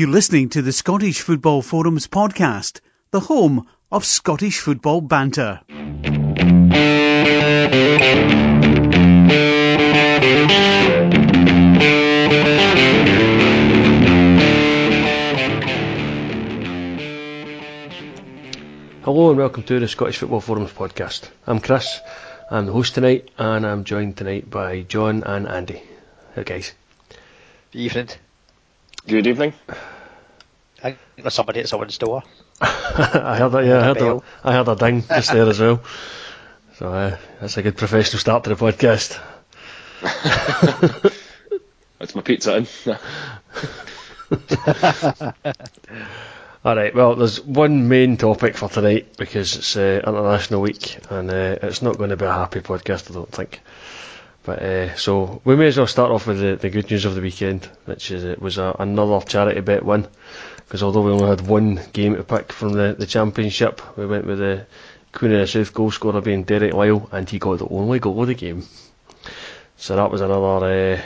You're listening to the Scottish Football Forums podcast, the home of Scottish football banter. Hello and welcome to the Scottish Football Forums podcast. I'm Chris, I'm the host tonight, and I'm joined tonight by John and Andy. Hey guys. Good evening. Good evening. I think there's somebody at someone's door. I heard that, yeah, I heard a, Bell. I heard a ding just there as well. So uh, that's a good professional start to the podcast. That's my pizza in. Alright, well, there's one main topic for tonight because it's uh, International Week and uh, it's not going to be a happy podcast, I don't think. But uh, so we may as well start off with the, the good news of the weekend, which is it was a, another charity bet win. Because although we only had one game to pick from the, the championship, we went with the Queen of the South goal scorer being Derek Lyle, and he got the only goal of the game. So that was another uh,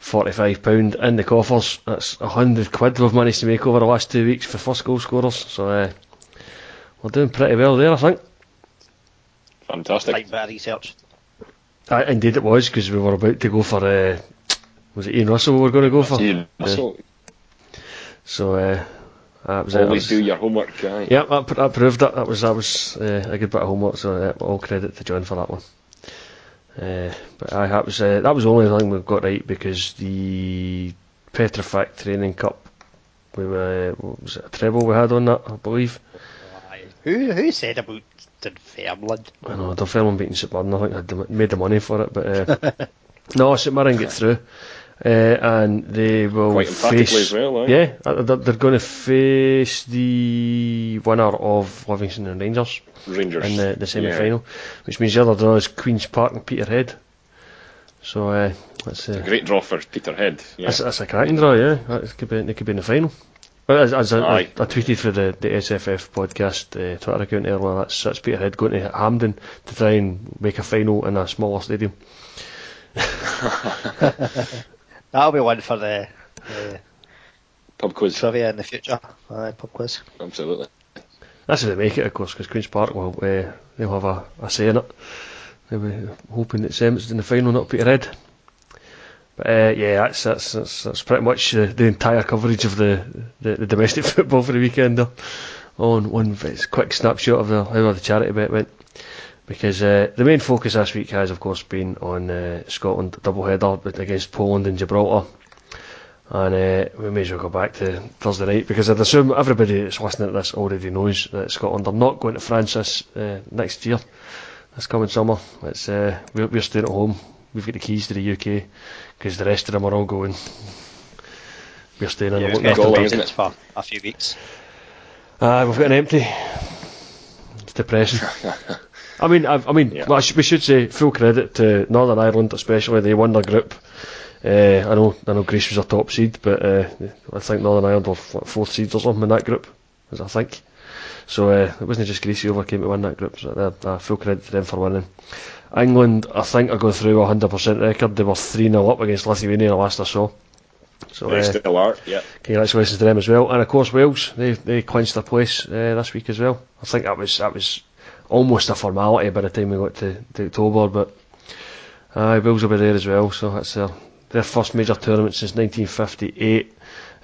£45 in the coffers. That's a 100 quid we've managed to make over the last two weeks for first goal scorers. So uh, we're doing pretty well there, I think. Fantastic. Fine bit research. Uh, indeed it was, because we were about to go for, uh, was it Ian Russell we were going to go for? Ian Yeah. Russell, So uh, that was it. Always was- do your homework, guy. Yeah, that, that proved it. That was that was uh, a good bit of homework. So uh, all credit to John for that one. Uh, but I that was uh, that was the only thing we've got right because the Petrofac Training Cup, we were what was it a treble we had on that, I believe. Who who said about Dunfermline? I know Dunfermline beating St Mirren. I think had the, made the money for it, but uh, no, St Mirren get through, uh, and they will Quite face. as well, aye. Yeah, uh, they're, they're going to face the winner of Livingston and Rangers. Rangers. in the, the semi final, which means the other draw is Queen's Park and Peterhead. So uh, that's, uh, Great draw for Peterhead. Yeah. that's that's a cracking draw, yeah. That could be they could be in the final. Well, as, as I, I, I tweeted for the, the SFF podcast uh, Twitter account earlier, that's, that's Peterhead going to Hampden to try and make a final in a smaller stadium. That'll be one for the, the Pub quiz. trivia in the future. Aye, pub quiz. Absolutely. That's if they make it, of course, because Queen's Park will uh, they'll have a, a say in it. They'll be hoping that Sem's in the final, not Peterhead. But uh, yeah, that's that's that's, that's pretty much uh, the entire coverage of the, the, the domestic football for the weekend. On one quick snapshot of the, how the charity bet went. Because uh, the main focus this week has, of course, been on uh, Scotland double header against Poland and Gibraltar. And uh, we may as well go back to Thursday night because I'd assume everybody that's listening to this already knows that Scotland are not going to France this uh, next year, this coming summer. It's we're, we're staying at home. We've got the keys to the UK because the rest of them are all going. We're staying in Yeah, and we've looking got after Goal, the baby. it? for a few weeks. Uh, we've got an empty. It's depressing. I mean, I, I mean, Yeah. well, I sh- we should say full credit to Northern Ireland, especially they won their group. Uh, I know, I know Greece was a top seed, but uh, I think Northern Ireland were what, fourth seeds or something in that group, as I think. So uh, it wasn't just Greece who overcame to win that group. So uh, uh, full credit to them for winning. England, I think, are going through a hundred percent record. They were three 0 up against Lithuania the last I saw. So They uh, still are. Yeah. Congratulations to them as well, and of course Wales. They they clinched their place uh, this week as well. I think that was that was almost a formality by the time we got to, to October, but uh, Wales will be there as well. So that's their their first major tournament since 1958.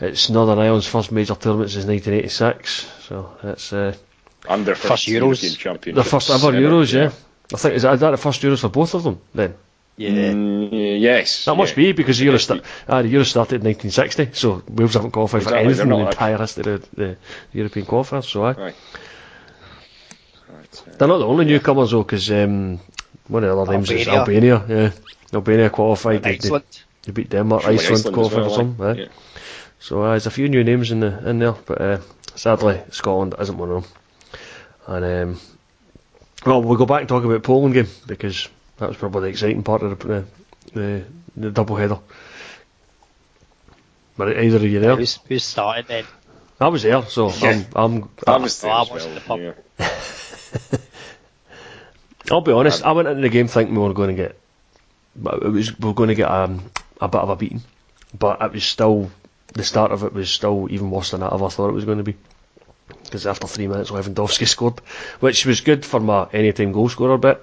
It's Northern Ireland's first major tournament since 1986. So that's uh, And their First first, Euros. European championship. the first ever Euros. Yeah, I think is that, is that the first Euros for both of them then. Yeah. Mm, yes. That must yeah. be because the Euro, sta- uh, the Euro started in 1960, so Wales haven't qualified for anything in the entire history of the, the European qualifiers. So aye. Aye. Right, uh, They're not the only newcomers though, because um, one of the other names is Albania. Albania. Yeah, Albania qualified. They, they, they beat Denmark. surely Iceland, as qualified well, for some. aye. aye. Yeah. So uh, there's a few new names in the in there, but uh, sadly Scotland isn't one of them. And um, well, we'll go back and talk about Poland game because that was probably the exciting part of the the, the, the double header. But either of you there? Who's, who's starting then? I was there, so Yeah. I'm. I'm I was there I was in the well. pub. Yeah. I'll be honest. I went into the game thinking we were going to get, but it was we were going to get um, a bit of a beating, but it was still the start of it was still even worse than I ever thought it was going to be. Because after three minutes, Lewandowski scored, which was good for my anytime goal scorer bit.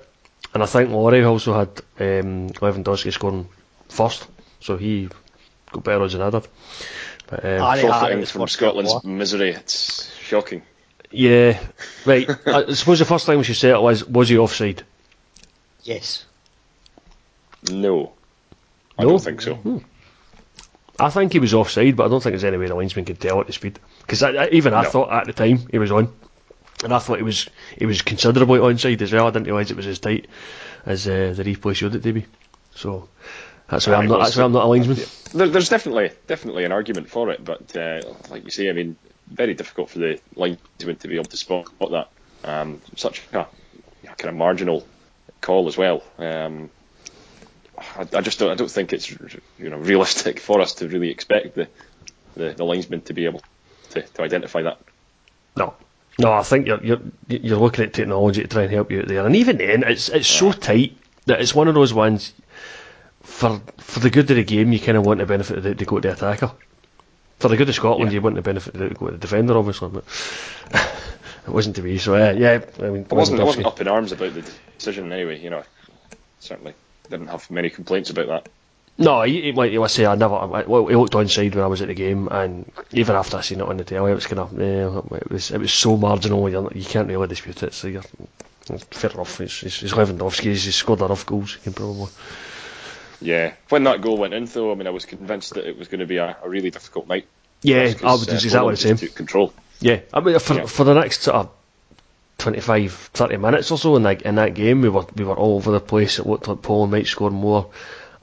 And I think Laurie also had um, Lewandowski scoring first, so he got better odds than I did. But, um, Harry Profiting from Scotland's goal. misery, it's shocking. yeah, right. I suppose the first time we should say it was, was he offside? Yes. No. I No? don't think so. I think he was offside, but I don't think there's any way the linesman could tell at the speed. Because even I No. thought at the time he was on, and I thought he was he was considerably onside as well. I didn't realise it was as tight as uh, the replay showed it to be. So that's why I'm not that's why I'm not a linesman. There, there's definitely definitely an argument for it, but uh, like you say, I mean, very difficult for the linesman to be able to spot that. Um, such a, a kind of marginal call as well. Um, I, I just don't, I don't think it's you know realistic for us to really expect the, the, the linesman to be able to, to identify that. No. No, I think you're you're you're looking at technology to try and help you out there, and even then, it's it's so tight that it's one of those ones. For for the good of the game, you kind of want the benefit of the, to go to the attacker. For the good of Scotland, Yeah. you want the benefit to go to the defender, obviously, but it wasn't to be. So uh, yeah, I mean, I wasn't, I wasn't up in arms about the decision anyway. You know, certainly didn't have many complaints about that. No, he, like I say, I never. I, well, he looked onside when I was at the game, and even after I seen it on the telly, it was kind of. eh, it was it was so marginal. You're, you can't really dispute it. So you're fair enough. It's, it's, it's Lewandowski. He's, he's scored enough goals. He can probably. Yeah, when that goal went in, though, I mean, I was convinced that it was going to be a, a really difficult night. Yeah, I was uh, exactly the same. took control. Yeah, I mean for Yeah. for the next sort of 25, 30 minutes or so in that in that game, we were we were all over the place. It looked like Poland might score more,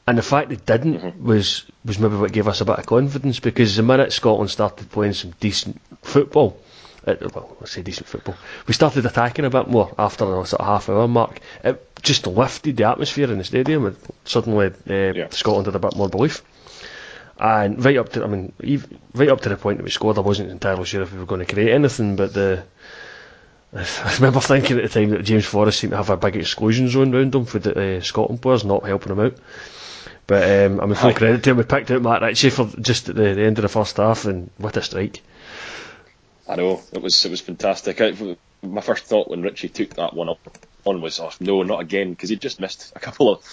and the fact they didn't Mm-hmm. was was maybe what gave us a bit of confidence because the minute Scotland started playing some decent football. Uh, well, let's say decent football. We started attacking a bit more after the sort of half hour mark. It just lifted the atmosphere in the stadium, and suddenly uh, Yeah. Scotland had a bit more belief. And right up to, I mean, right up to the point that we scored, I wasn't entirely sure if we were going to create anything. But the, I remember thinking at the time that James Forrest seemed to have a big exclusion zone round him for the uh, Scotland players not helping him out. But um, I mean, full Aye. credit to him. We picked out Matt Ritchie for just at the, the end of the first half, and what a strike! I know it was it was fantastic. I, my first thought when Ritchie took that one up on was, oh no, not again, because he just missed a couple of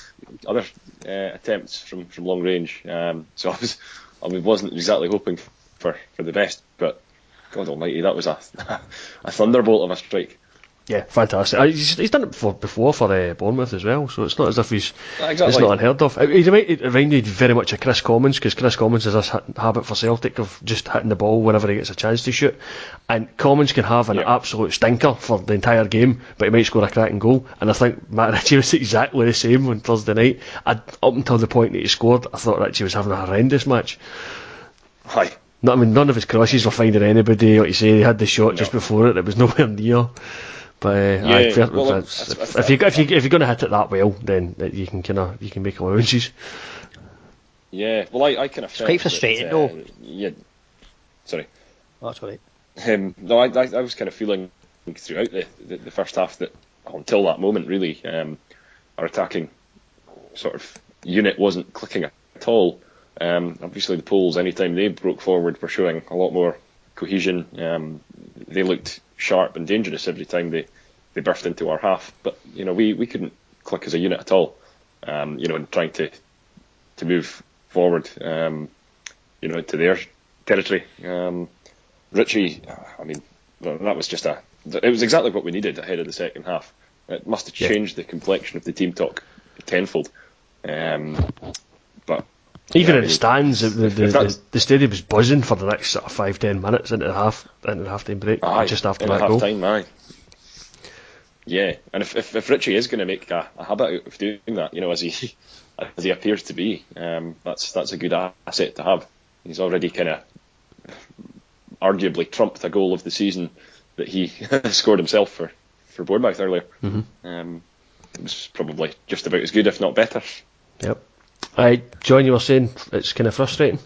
other uh, attempts from, from long range. Um, so I was I wasn't exactly hoping for, for the best, but God Almighty, that was a a thunderbolt of a strike. Yeah, fantastic. Uh, He's, he's done it before, before for uh, Bournemouth as well, so it's not as if he's Exactly. it's not unheard of. Uh, He reminded, very much of Kris Commons because Kris Commons has this habit for Celtic of just hitting the ball whenever he gets a chance to shoot, and Commons can have an Yeah. absolute stinker for the entire game, but he might score a cracking goal. And I think Matt Ritchie was exactly the same on Thursday night. I, up until the point that he scored, I thought Ritchie was having a horrendous match. Aye. No, I mean, none of his crosses were finding anybody. Like you say, he had the shot just before it; it was nowhere near. But uh, Yeah, fair, well, that's- that's- if, if you if you if you're going to hit it that well, then you can kind of you can make allowances. Yeah. Well, I, I kind of felt quite that, frustrating, uh, though. Yeah. Sorry. Oh, That's all right. Um, no, I, I, I was kind of feeling throughout the, the, the first half that until that moment, really, um, our attacking sort of unit wasn't clicking at all. Um, obviously, the Poles, anytime they broke forward, were showing a lot more cohesion. Um, they looked sharp and dangerous every time they, they burst into our half. But you know, we, we couldn't click as a unit at all. Um, you know, in trying to to move forward, um, you know, into their territory. Um, Ritchie, I mean, well, that was just a. It was exactly what we needed ahead of the second half. It must have Yeah. changed the complexion of the team talk tenfold. Um, but Even Yeah, in the stands, the, the, if the, the stadium was buzzing for the next sort of five ten minutes into the half into the half time break, aye, just after that goal. time, aye. Yeah, and if, if, if Ritchie is going to make a, a habit of doing that, you know, as he as he appears to be, um, that's that's a good asset to have. He's already kind of arguably trumped a goal of the season that he scored himself for, for Bournemouth earlier. Mm-hmm. Um, it was probably just about as good, if not better. Yep. Aye, John, you were saying it's kind of frustrating.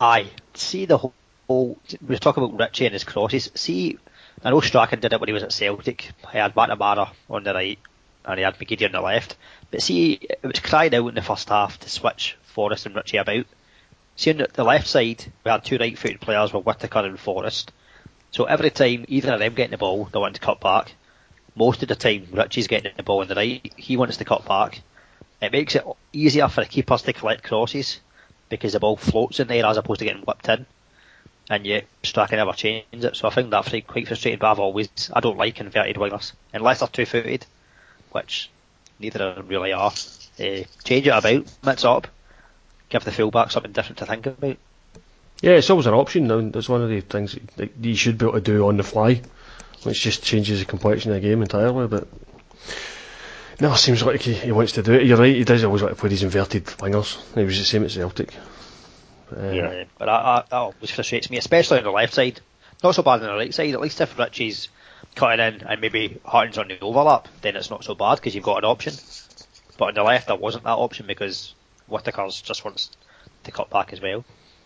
Aye. See the whole, we were talking about Ritchie and his crosses. See, I know Strachan did it when he was at Celtic. He had McNamara on the right and he had McGeady on the left. But see, it was crying out in the first half to switch Forrest and Ritchie about. See on the left side, we had two right-footed players with Whittaker and Forrest. So every time either of them getting the ball, they want to cut back. Most of the time, Ritchie's getting the ball on the right. He wants to cut back. It makes it easier for the keepers to collect crosses because the ball floats in there as opposed to getting whipped in. And yet, Strachan never changes it. So I think that's quite frustrating. But I've always, I don't like inverted wingers unless they're two-footed, which neither of them really are. Uh, change it about, mix up, give the fullback something different to think about. Yeah, it's always an option. It's one of the things that you should be able to do on the fly, which just changes the complexion of the game entirely. But never seems like he, he wants to do it. You're right. He does always like to play these inverted wingers. He was the same at Celtic. Um, yeah, but that, that always frustrates me, especially on the left side. Not so bad on the right side. At least if Ritchie's cutting in and maybe Hutton's on the overlap, then it's not so bad because you've got an option. But on the left, there wasn't that option because Whittaker's just wants to cut back as well,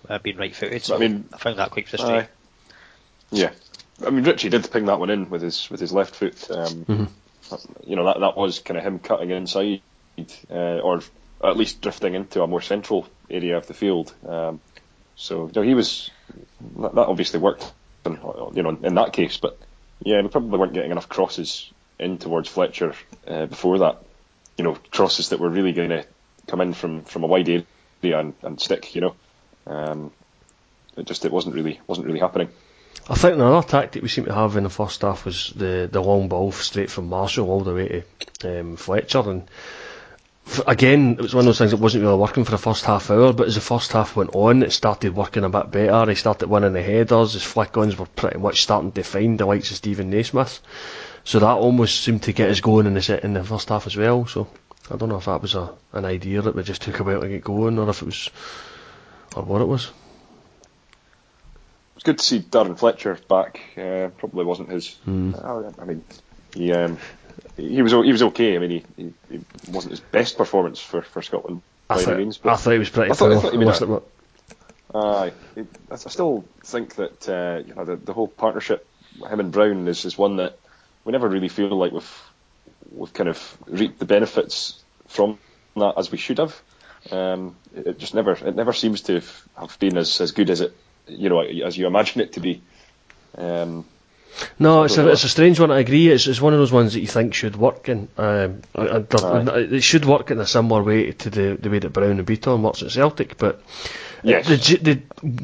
uh, being right footed. So I mean, I found that quite frustrating. Uh, yeah, I mean Ritchie did ping that one in with his with his left foot. Um, mm-hmm. You know that that was kind of him cutting inside, uh, or at least drifting into a more central area of the field. Um, so you know, he was that, obviously worked, in, you know, in that case. But yeah, we probably weren't getting enough crosses in towards Fletcher uh, before that. You know, crosses that were really going to come in from, from a wide area and, and stick. You know, um, it just it wasn't really wasn't really happening. I think another tactic we seem to have in the first half was the the long ball straight from Marshall all the way to um, Fletcher, and f- again it was one of those things that wasn't really working for the first half hour. But as the first half went on, it started working a bit better. He started winning the headers. His flick-ons were pretty much starting to find the likes of Steven Naismith. So that almost seemed to get us going in the set in the first half as well. So I don't know if that was a, an idea that we just took a while to get going, or if it was, or what it was. It's good to see Darren Fletcher back. Uh, probably wasn't his. Mm. I mean, he um, he was he was okay. I mean, he, he, he wasn't his best performance for, for Scotland. I thought, means, I thought he was pretty. I thought, I thought he uh, I still think that uh, you know the, the whole partnership, him and Brown, is, is one that we never really feel like we've we've kind of reaped the benefits from that as we should have. Um, it just never it never seems to have been as, as good as it you know as you imagine it to be. Um, no, it's a, it's a strange one. I agree. It's, it's one of those ones that you think should work, and um, it should work in a similar way to the the way that Brown and Bitton works at Celtic. But yes. the, the,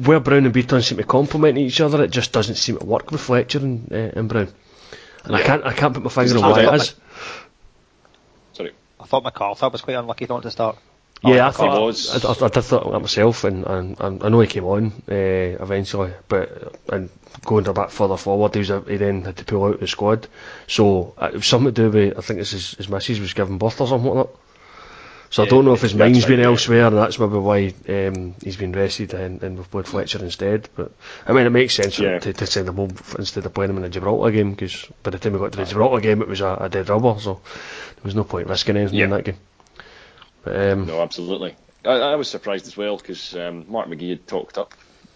where Brown and Bitton seem to complement each other, it just doesn't seem to work with Fletcher and, uh, and Brown. And yeah. I can't I can't put my finger on why it is. Sorry, I thought McArthur was quite unlucky not to start. Yeah, I, I thought was. I, I, I, did thought that myself, and, and, and I know he came on uh, eventually, but and going a bit further forward, he was a, he then had to pull out the squad. So uh, it was something to do with I think it's his, his missus was giving birth or something like that. So yeah, I don't know if his mind's been elsewhere, and that's maybe why um, he's been rested and, and we've played Fletcher instead. But I mean, it makes sense yeah. to, to send him home instead of playing him in a Gibraltar game because by the time we got to the Gibraltar game, it was a, a dead rubber, so there was no point risking anything yeah. in that game. But, um, no, absolutely. I, I, was surprised as well because um, Mark McGhee had talked up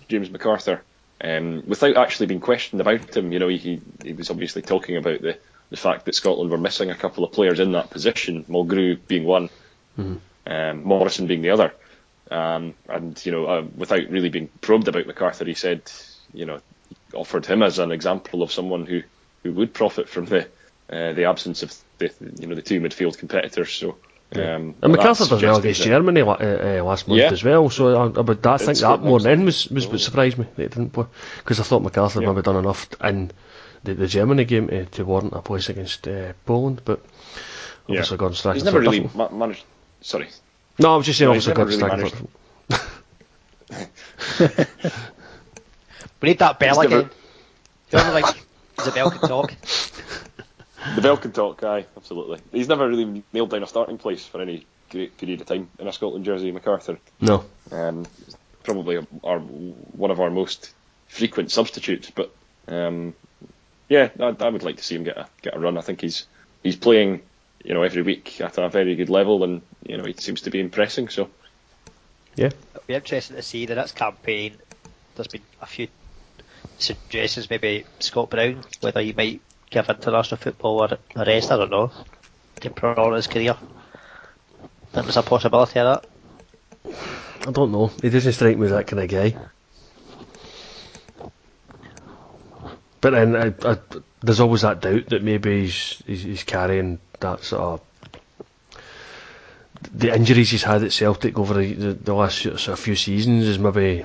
James McArthur um, without actually being questioned about him. You know, he, he was obviously talking about the, the fact that Scotland were missing a couple of players in that position, Mulgrew being one mm-hmm. um, Morrison being the other. Um, and you know, uh, without really being probed about McArthur, he said, you know, offered him as an example of someone who, who would profit from the uh, the absence of the you know the two midfield competitors. So. Um, and McArthur does well against Germany uh, uh, last month yeah. as well, so I, I, would, I think that more than was, was what surprised me that he didn't play because I thought McArthur yeah. maybe done enough in the, the Germany game to, to warrant a place against uh, Poland, but obviously yeah. Gordon Strachan. He's never really ma- managed. Sorry, no, I was just saying, no, obviously, got really we need that bell again. Whoever like the bell can talk. The bell can talk, aye, absolutely. He's never really nailed down a starting place for any great period of time in a Scotland jersey, McArthur. No. Um, probably our, one of our most frequent substitutes, but um, yeah, I, I, would like to see him get a get a run. I think he's he's playing you know, every week at a very good level, and you know, he seems to be impressing. So, yeah, it'll be interesting to see the next campaign. There's been a few suggestions, maybe Scott Brown, whether he might give international football a rest. I don't know. Prolong his career. That was a possibility of that. I don't know. He doesn't strike me as that kind of guy. But then I, I, there's always that doubt that maybe he's, he's, he's carrying that sort of the injuries he's had at Celtic over the, the, the last sort of few seasons is maybe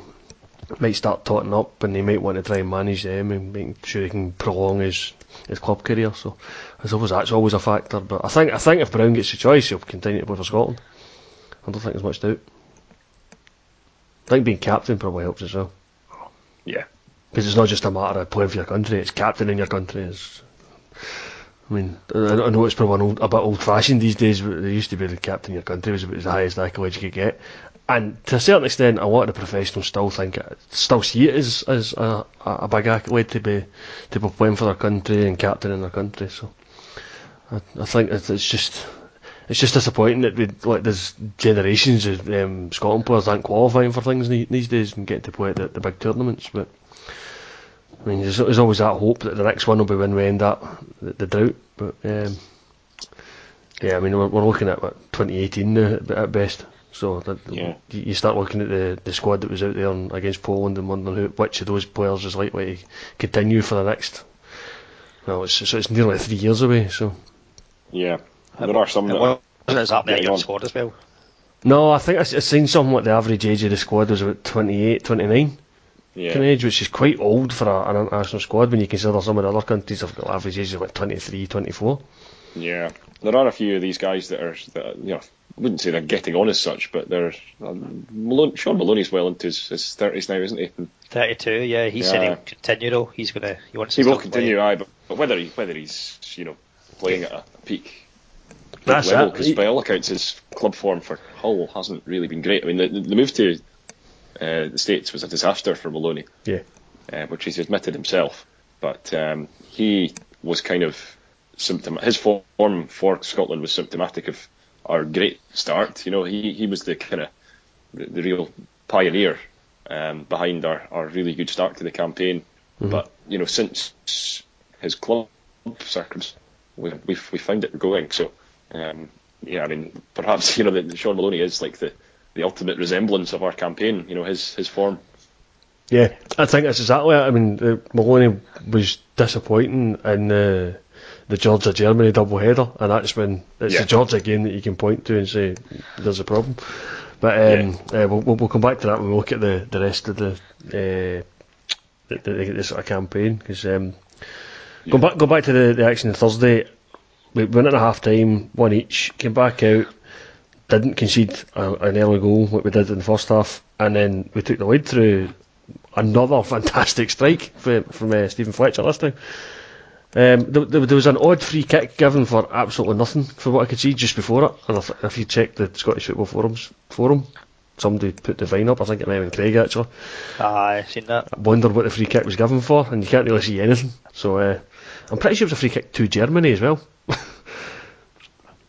might start totting up and he might want to try and manage them and make sure he can prolong his his club career. So I suppose that's always a factor. But I think I think if Brown gets the choice, he'll continue to play for Scotland. I don't think there's much doubt. I think being captain probably helps as well. Yeah. Because it's not just a matter of playing for your country; it's captain in your country. It's, I mean, I know it's probably old, a bit old-fashioned these days, but there used to be the captain of your country was about the highest accolade you could get. And to a certain extent, a lot of the professionals still think it, still see it as, as a, a big accolade to be to be playing for their country and captain in their country. So I, I think it's, it's just it's just disappointing that we like there's generations of um, Scotland players aren't qualifying for things these days and getting to play at the, the big tournaments. But I mean, there's, there's, always that hope that the next one will be when we end up the, the drought. But um, yeah, I mean, we're, we're looking at what 2018 now at best. So that, yeah. you start looking at the, the squad that was out there against Poland and wondering who, which of those players is likely to continue for the next. Well, it's, so it's nearly three years away. So yeah, there are some that wasn't as happening at your squad as well. No, I think I, I seen something like the average age of the squad was about 28, 29 yeah. kind of age, which is quite old for a, an international squad when you consider some of the other countries have got average ages of like 23, 24. Yeah, there are a few of these guys that are, that, you know, I wouldn't say they're getting on as such, but they're. Um, Malone, Shaun Maloney's well into his, his 30s now, isn't he? 32, yeah. He yeah. said he'll continue though. He's gonna. He wants. He will continue, aye, but, but whether he, whether he's you know playing at a peak That's level, because by all accounts his club form for Hull hasn't really been great. I mean, the, the move to uh, the States was a disaster for Maloney. Yeah. Uh, which he's admitted himself. But um, he was kind of symptom. His form for Scotland was symptomatic of our great start. You know, he, he was the kind of the, the, real pioneer um, behind our, our really good start to the campaign. Mm-hmm. But you know, since his club circumstances, we, we've we found it going. So um, yeah, I mean, perhaps you know that Shaun Maloney is like the the ultimate resemblance of our campaign. You know, his his form. Yeah, I think that's exactly it. I mean, uh, Maloney was disappointing in the the Georgia Germany double header, and that's when it's yeah. the Georgia game that you can point to and say there's a problem. But um, yeah. uh, we'll, we'll come back to that when we look at the, the rest of the uh, the, the, the, sort of campaign because um, yeah. go back go back to the, the action on Thursday. We went at a half time, one each, came back out, didn't concede a, an early goal like we did in the first half, and then we took the lead through another fantastic strike from, from uh, Steven Fletcher this time. Um, there, there, was an odd free kick given for absolutely nothing, from what I could see just before it. And if, if you check the Scottish Football Forums forum, somebody put the vine up. I think it might have been Craig actually. Aye, seen that. I wonder what the free kick was given for, and you can't really see anything. So uh, I'm pretty sure it was a free kick to Germany as well.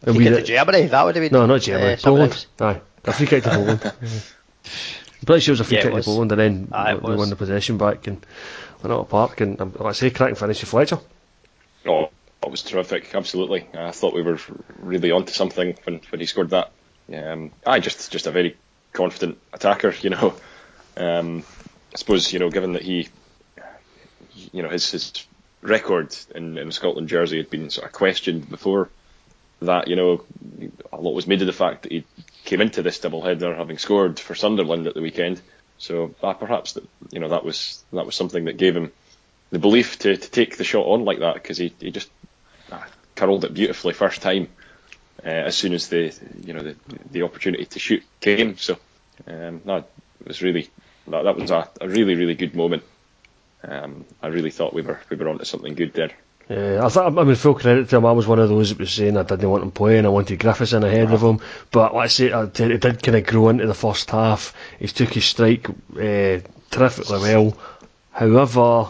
free kick to Germany? That would have been. No, not Germany. Uh, Poland. Aye, a free kick to Poland. I'm pretty sure it was a free yeah, kick to Poland, and then Aye, we, we won the possession back and went out of park. And um, like I say, cracking finish to Fletcher. Oh, it was terrific. Absolutely, I thought we were really onto something when, when he scored that. Um, I just just a very confident attacker. You know, um, I suppose you know given that he, you know, his his record in, in Scotland jersey had been sort of questioned before that. You know, a lot was made of the fact that he came into this double header having scored for Sunderland at the weekend. So uh, perhaps that you know that was that was something that gave him the belief to, to take the shot on like that because he, he just uh, curled it beautifully first time uh, as soon as the you know the, the opportunity to shoot came. So um, no, was really that, that was a, a really really good moment. Um, I really thought we were we were onto something good there. Yeah, I thought I mean full credit to him. I was one of those that was saying I didn't want him playing. I wanted Griffiths in ahead of him, but like I say, it did, did kind of grow into the first half. He took his strike uh, terrifically well. However,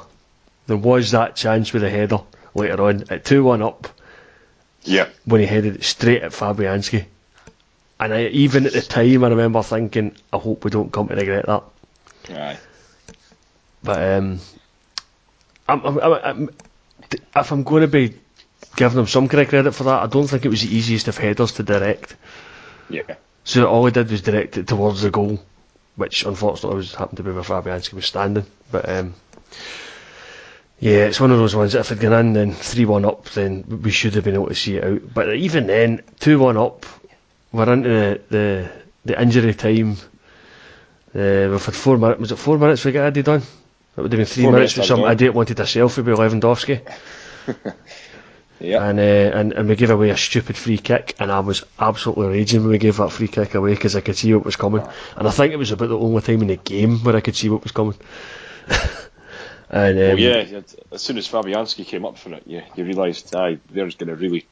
there was that chance with a header later on at 2 1 up. Yeah. When he headed it straight at Fabianski. And I, even at the time, I remember thinking, I hope we don't come to regret that. Aye. But um, I'm, I'm, I'm, if I'm going to be giving him some kind of credit for that, I don't think it was the easiest of headers to direct. Yeah. So all he did was direct it towards the goal which unfortunately was happened to be where Fabianski was standing. But um, yeah, it's one of those ones that if it had gone in then 3 1 up, then we should have been able to see it out. But even then, 2 1 up, we're into the, the, the injury time. Uh, we've had four minutes. Was it four minutes we got Eddie done? It would have been three Four minutes minutes for some done. idiot wanted a selfie with Lewandowski. Yeah. And, uh, and and we gave away a stupid free kick, and I was absolutely raging when we gave that free kick away because I could see what was coming, and I think it was about the only time in the game where I could see what was coming. and um, well, yeah, as soon as Fabianski came up for it, you, you realised, aye, they're going to really,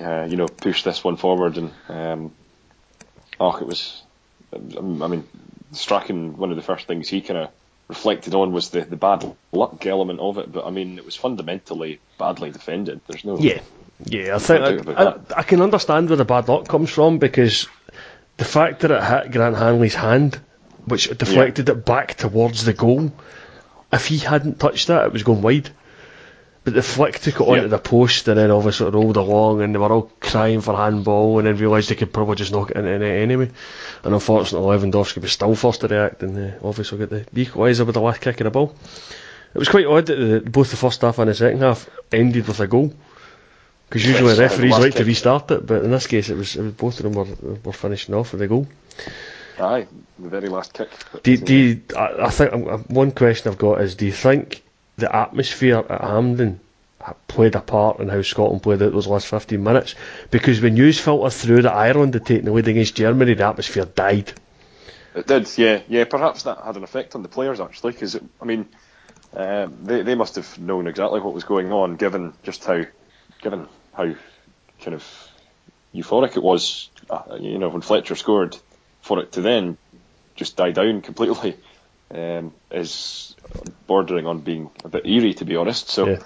uh, you know, push this one forward. And, um, oh, it was, um, I mean, Strachan, one of the first things he kind of reflected on was the, the bad luck element of it. But, I mean, it was fundamentally badly defended. There's no. yeah, yeah, I think I, I, I can understand where the bad luck comes from because the fact that it hit Grant Hanley's hand, which deflected it back towards the goal, if he hadn't touched that, it was going wide. But the flick took it onto Yeah. the post and then obviously it rolled along and they were all crying for handball and then realised they could probably just knock it into net anyway. And unfortunately Lewandowski was still first to react and uh, obviously got the equaliser with the last kick of the ball. It was quite odd that the, both the first half and the second half ended with a goal. Because usually referees like to restart it, but in this case it was, it was both of them were, were finishing off with a goal. Aye, the very last kick. Do, uh, do you, I, I think um, um, one question I've got is: Do you think the atmosphere at Hampden played a part in how Scotland played out those last 15 minutes? Because when news filtered through that Ireland had taken the lead against Germany, the atmosphere died. It did, yeah, yeah. Perhaps that had an effect on the players actually, because I mean, um, they they must have known exactly what was going on, given just how, given how kind of euphoric it was. Uh, you know, when Fletcher scored, for it to then just die down completely, um, is bordering on being a bit eerie, to be honest. So, Yeah.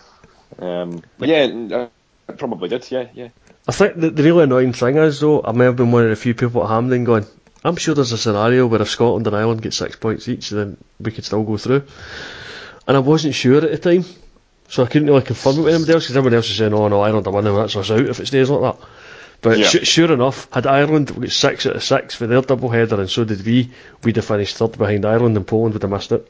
um, yeah, uh, it probably did. Yeah, yeah. I think the, the really annoying thing is, though, I may have been one of the few people at Hampden going, I'm sure there's a scenario where if Scotland and Ireland get six points each, then we could still go through. And I wasn't sure at the time, so I couldn't really confirm it with anybody else because everyone else was saying, oh no, Ireland are winning, that's us out if it stays like that. But Yeah. su- sure enough, had Ireland got six out of six for their double header, and so did we, we'd have finished third behind Ireland, and Poland would have missed it.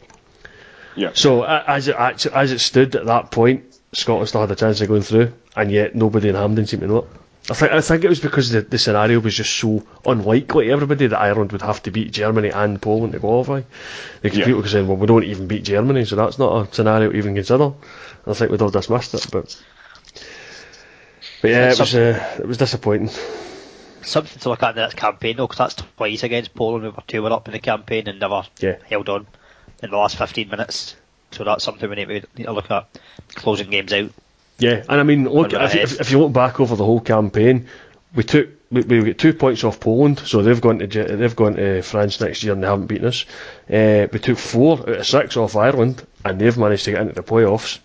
Yeah. So as it as it stood at that point, Scotland still had a chance of going through, and yet nobody in Hampden seemed to know it. I think I think it was because the, the scenario was just so unlikely everybody that Ireland would have to beat Germany and Poland to qualify. Because Yeah. people were saying, well, we don't even beat Germany, so that's not a scenario to even consider. And I think we'd all dismissed it, but but yeah, it was uh, it was disappointing. Something to look at in that campaign though, because that's twice against Poland. We were two were up in the campaign and never Yeah. held on in the last 15 minutes. So that's something we need to, look at closing games out. Yeah, and I mean, look if, if, if you look back over the whole campaign, we took we, we got two points off Poland, so they've gone to they've gone to France next year and they haven't beaten us. Uh, we took four out of six off Ireland, and they've managed to get into the playoffs.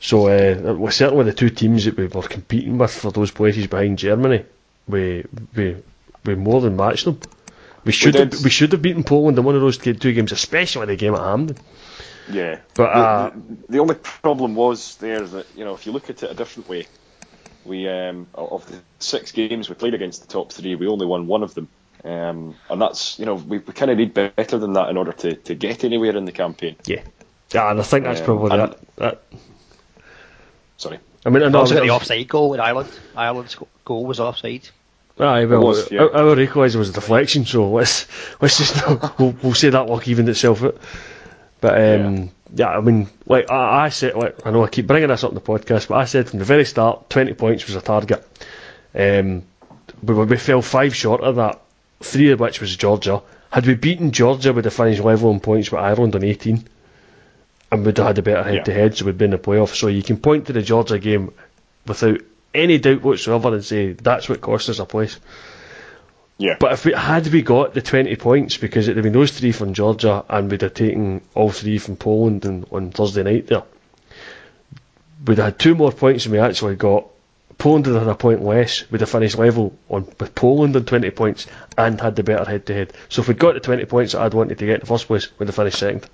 So uh, we're certainly the two teams that we were competing with for those places behind Germany. We we we more than matched them. We should did. have, we should have beaten Poland in one of those two games, especially the game at Hampden. Yeah, But, the, uh, the, the only problem was there that you know if you look at it a different way, we um, of the six games we played against the top three, we only won one of them, um, and that's you know we, we kind of need better than that in order to, to get anywhere in the campaign. Yeah, yeah, and I think that's Um, probably that. that Sorry, I mean, I And know also got that- the offside goal in Ireland. Ireland's goal was offside. Aye, well, was, yeah. our, our equaliser was a deflection, so let's let's just we'll, we'll say that luck evened itself out. But um, yeah. I mean, like I, I said, like I know I keep bringing this up in the podcast, but I said from the very start, twenty points was a target. Um, we, we fell five short of that, three of which was Georgia. Had we beaten Georgia, we'd have finished level in points with Ireland on eighteen, and we'd have had a better head to head, so we'd been in the playoffs. So you can point to the Georgia game without any doubt whatsoever and say that's what cost us a place. yeah, But if we had we got the 20 points, because it'd have been those three from Georgia and we'd have taken all three from Poland and, on Thursday night there, we'd have had two more points than we actually got. Poland would have had a point less, we'd have finished level on with Poland on 20 points and had the better head to head. So if we'd got the 20 points that I'd wanted to get in the first place, we'd have finished second.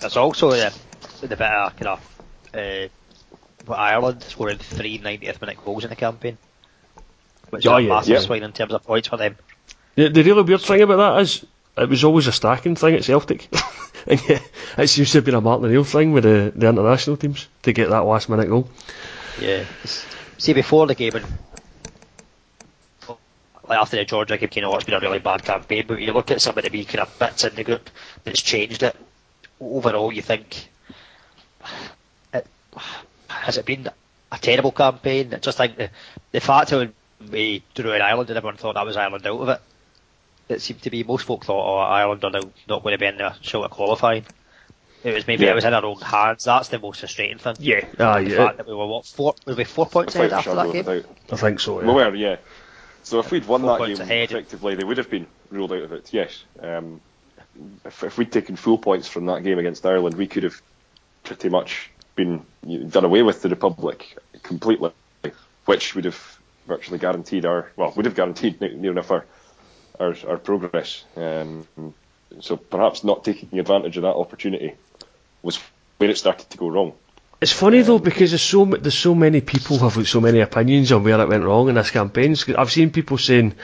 There's also the, the bit of kind of uh, Ireland scoring three 90th minute goals in the campaign, which Oh, is a yeah, massive yeah. swing in terms of points for them. The, the really weird thing about that is it was always a stacking thing at Celtic. and yeah, it seems to have been a Martin O'Neill thing with the, the international teams to get that last minute goal. Yeah. See, before the game, and like after the Georgia game, you know, it's been a really bad campaign, but you look at some of the wee kind of bits in the group that's changed it. Overall, you think, it, has it been a terrible campaign? I just think the, the fact that we drew in Ireland and everyone thought that was Ireland out of it, it seemed to be, most folk thought, oh, Ireland are now not going to be in the show of qualifying. It was maybe Yeah. it was in our own hands. That's the most frustrating thing. Yeah, ah, The yeah. fact that we were what four? Were we four points ahead after that game? a. I think so. We were, yeah. So if we'd won Four that game ahead. effectively, they would have been ruled out of it. Yes. Um, if, if we'd taken full points from that game against Ireland, we could have pretty much been done away with the Republic completely, which would have virtually guaranteed our well, would have guaranteed ne- near enough our our, our progress. Um, so perhaps not taking advantage of that opportunity was where it started to go wrong. It's funny though because there's so there's so many people have so many opinions on where it went wrong in this campaign. I've seen people saying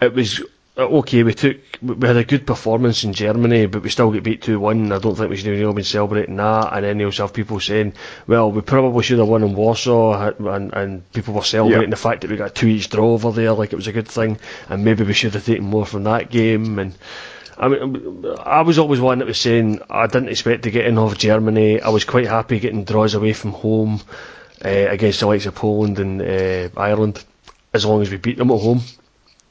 it was okay. We took we had a good performance in Germany, but we still get beat two one. I don't think we should have been celebrating that. And then you also have people saying, well, we probably should have won in Warsaw, and, and people were celebrating Yeah. the fact that we got two each draw over there, like it was a good thing, and maybe we should have taken more from that game. And I mean, I was always one that was saying I didn't expect to get in off Germany. I was quite happy getting draws away from home uh, against the likes of Poland and uh, Ireland, as long as we beat them at home.